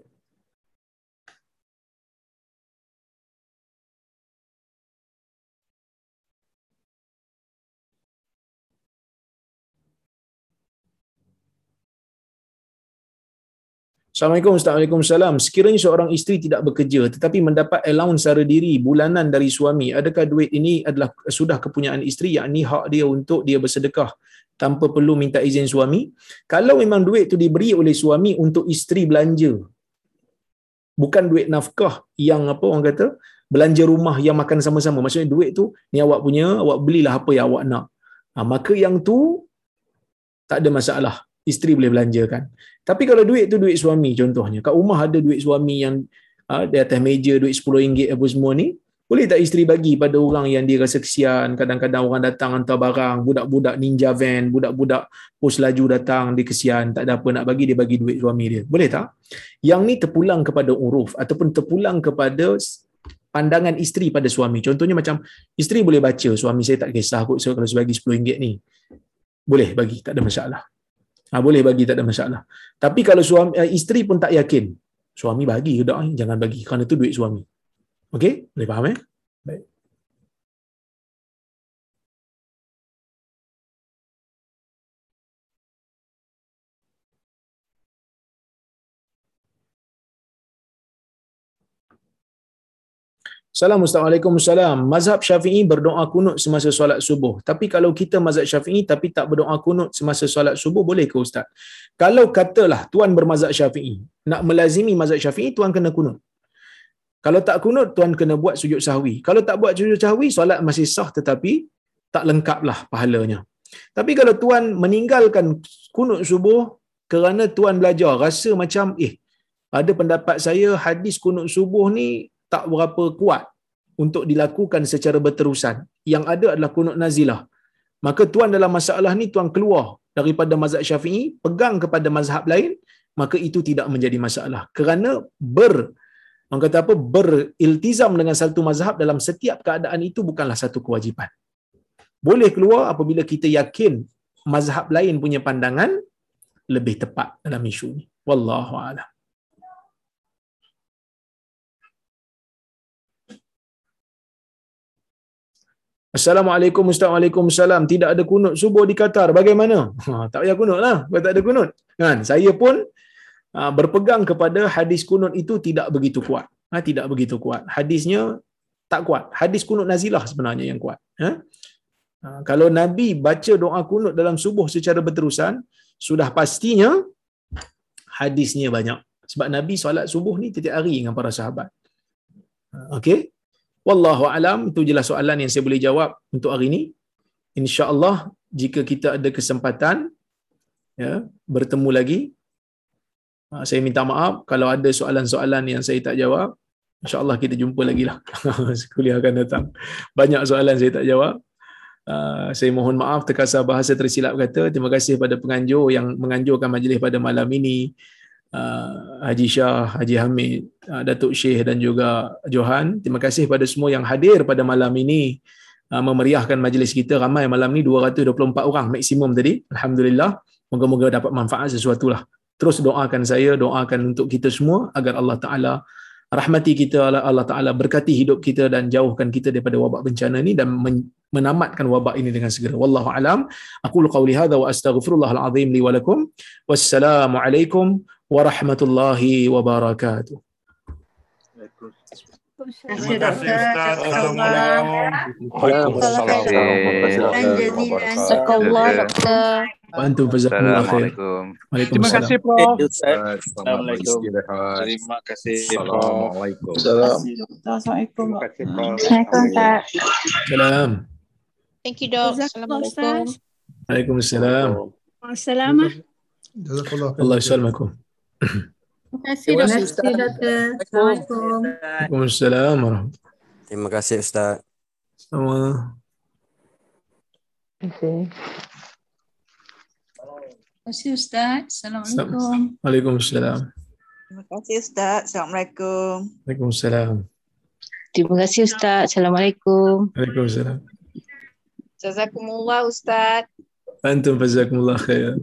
Assalamualaikum Ustaz. Waalaikumsalam. Sekiranya seorang isteri tidak bekerja tetapi mendapat allowance secara diri bulanan dari suami, adakah duit ini adalah sudah kepunyaan isteri yakni hak dia untuk dia bersedekah tanpa perlu minta izin suami? Kalau memang duit itu diberi oleh suami untuk isteri belanja, bukan duit nafkah yang apa orang kata, belanja rumah yang makan sama-sama. Maksudnya duit tu ni awak punya, awak belilah apa yang awak nak. Ha, maka yang tu tak ada masalah isteri boleh belanjakan. Tapi kalau duit tu duit suami contohnya, kat rumah ada duit suami yang uh, di atas meja duit RM10 apa semua ni, boleh tak isteri bagi pada orang yang dia rasa kesian, kadang-kadang orang datang hantar barang, budak-budak ninja van, budak-budak pos laju datang, dia kesian, tak ada apa nak bagi, dia bagi duit suami dia. Boleh tak? Yang ni terpulang kepada uruf ataupun terpulang kepada pandangan isteri pada suami. Contohnya macam isteri boleh baca, suami saya tak kisah kot kalau saya bagi RM10 ni. Boleh bagi, tak ada masalah. Ha, boleh bagi tak ada masalah. Tapi kalau suami uh, isteri pun tak yakin, Suami bagi ke tak? Jangan bagi. Kerana itu duit suami. Okey? Boleh faham eh? Baik. Assalamualaikum Salam. Mazhab Syafi'i berdoa kunut semasa solat subuh. Tapi kalau kita mazhab Syafi'i tapi tak berdoa kunut semasa solat subuh, boleh ke Ustaz? Kalau katalah tuan bermazhab Syafi'i, nak melazimi mazhab Syafi'i, tuan kena kunut. Kalau tak kunut, tuan kena buat sujud sahwi. Kalau tak buat sujud sahwi, solat masih sah tetapi tak lengkaplah pahalanya. Tapi kalau tuan meninggalkan kunut subuh kerana tuan belajar, rasa macam, eh, ada pendapat saya hadis kunut subuh ni tak berapa kuat untuk dilakukan secara berterusan. Yang ada adalah kunut nazilah. Maka tuan dalam masalah ni tuan keluar daripada mazhab Syafi'i, pegang kepada mazhab lain, maka itu tidak menjadi masalah. Kerana ber orang kata apa beriltizam dengan satu mazhab dalam setiap keadaan itu bukanlah satu kewajipan. Boleh keluar apabila kita yakin mazhab lain punya pandangan lebih tepat dalam isu ini. Wallahu a'lam. Assalamualaikum Ustaz Waalaikumsalam. Tidak ada kunut subuh di Qatar. Bagaimana? Ha, tak payah kunut lah. Kalau tak ada kunut. Kan? Saya pun berpegang kepada hadis kunut itu tidak begitu kuat. Ha, tidak begitu kuat. Hadisnya tak kuat. Hadis kunut nazilah sebenarnya yang kuat. Ha? Ha, kalau Nabi baca doa kunut dalam subuh secara berterusan, sudah pastinya hadisnya banyak. Sebab Nabi solat subuh ni setiap hari dengan para sahabat. Ha, okey? Wallahu alam itu jelas soalan yang saya boleh jawab untuk hari ini. Insya-Allah jika kita ada kesempatan ya bertemu lagi saya minta maaf kalau ada soalan-soalan yang saya tak jawab. Insya-Allah kita jumpa lagi lah. Kuliah akan datang. Banyak soalan saya tak jawab. Uh, saya mohon maaf terkasar bahasa tersilap kata. Terima kasih pada penganjur yang menganjurkan majlis pada malam ini. Uh, Haji Shah, Haji Hamid, uh, Datuk Syekh dan juga Johan. Terima kasih pada semua yang hadir pada malam ini uh, memeriahkan majlis kita. Ramai malam ni 224 orang maksimum tadi. Alhamdulillah. Moga-moga dapat manfaat sesuatu lah. Terus doakan saya, doakan untuk kita semua agar Allah Ta'ala rahmati kita, Allah Ta'ala berkati hidup kita dan jauhkan kita daripada wabak bencana ini dan menamatkan wabak ini dengan segera. Wallahu alam. Aku qauli hadza wa astaghfirullahal azim li wa lakum. Wassalamualaikum warahmatullahi wabarakatuh. Terima kasih Ustaz. Assalamualaikum. Waalaikumsalam. Bantu jazakumullah khair. Terima kasih Prof. Assalamualaikum. Terima kasih Assalamualaikum. Assalamualaikum. Terima kasih Prof. Salam. Thank you, Dok. Assalamualaikum. Waalaikumsalam. Assalamualaikum. Allah yassalamakum. Terima kasih. Terima kasih, Doktor. Assalamualaikum. Waalaikumsalam Terima kasih Ustaz. Sama. Terima kasih, Ustaz. Assalamualaikum. Waalaikumsalam. Terima kasih Ustaz. Assalamualaikum. Waalaikumsalam. Terima kasih, Ustaz. Assalamualaikum. Waalaikumsalam. Jazakumullah, Ustaz. Antum jazakumullah khair.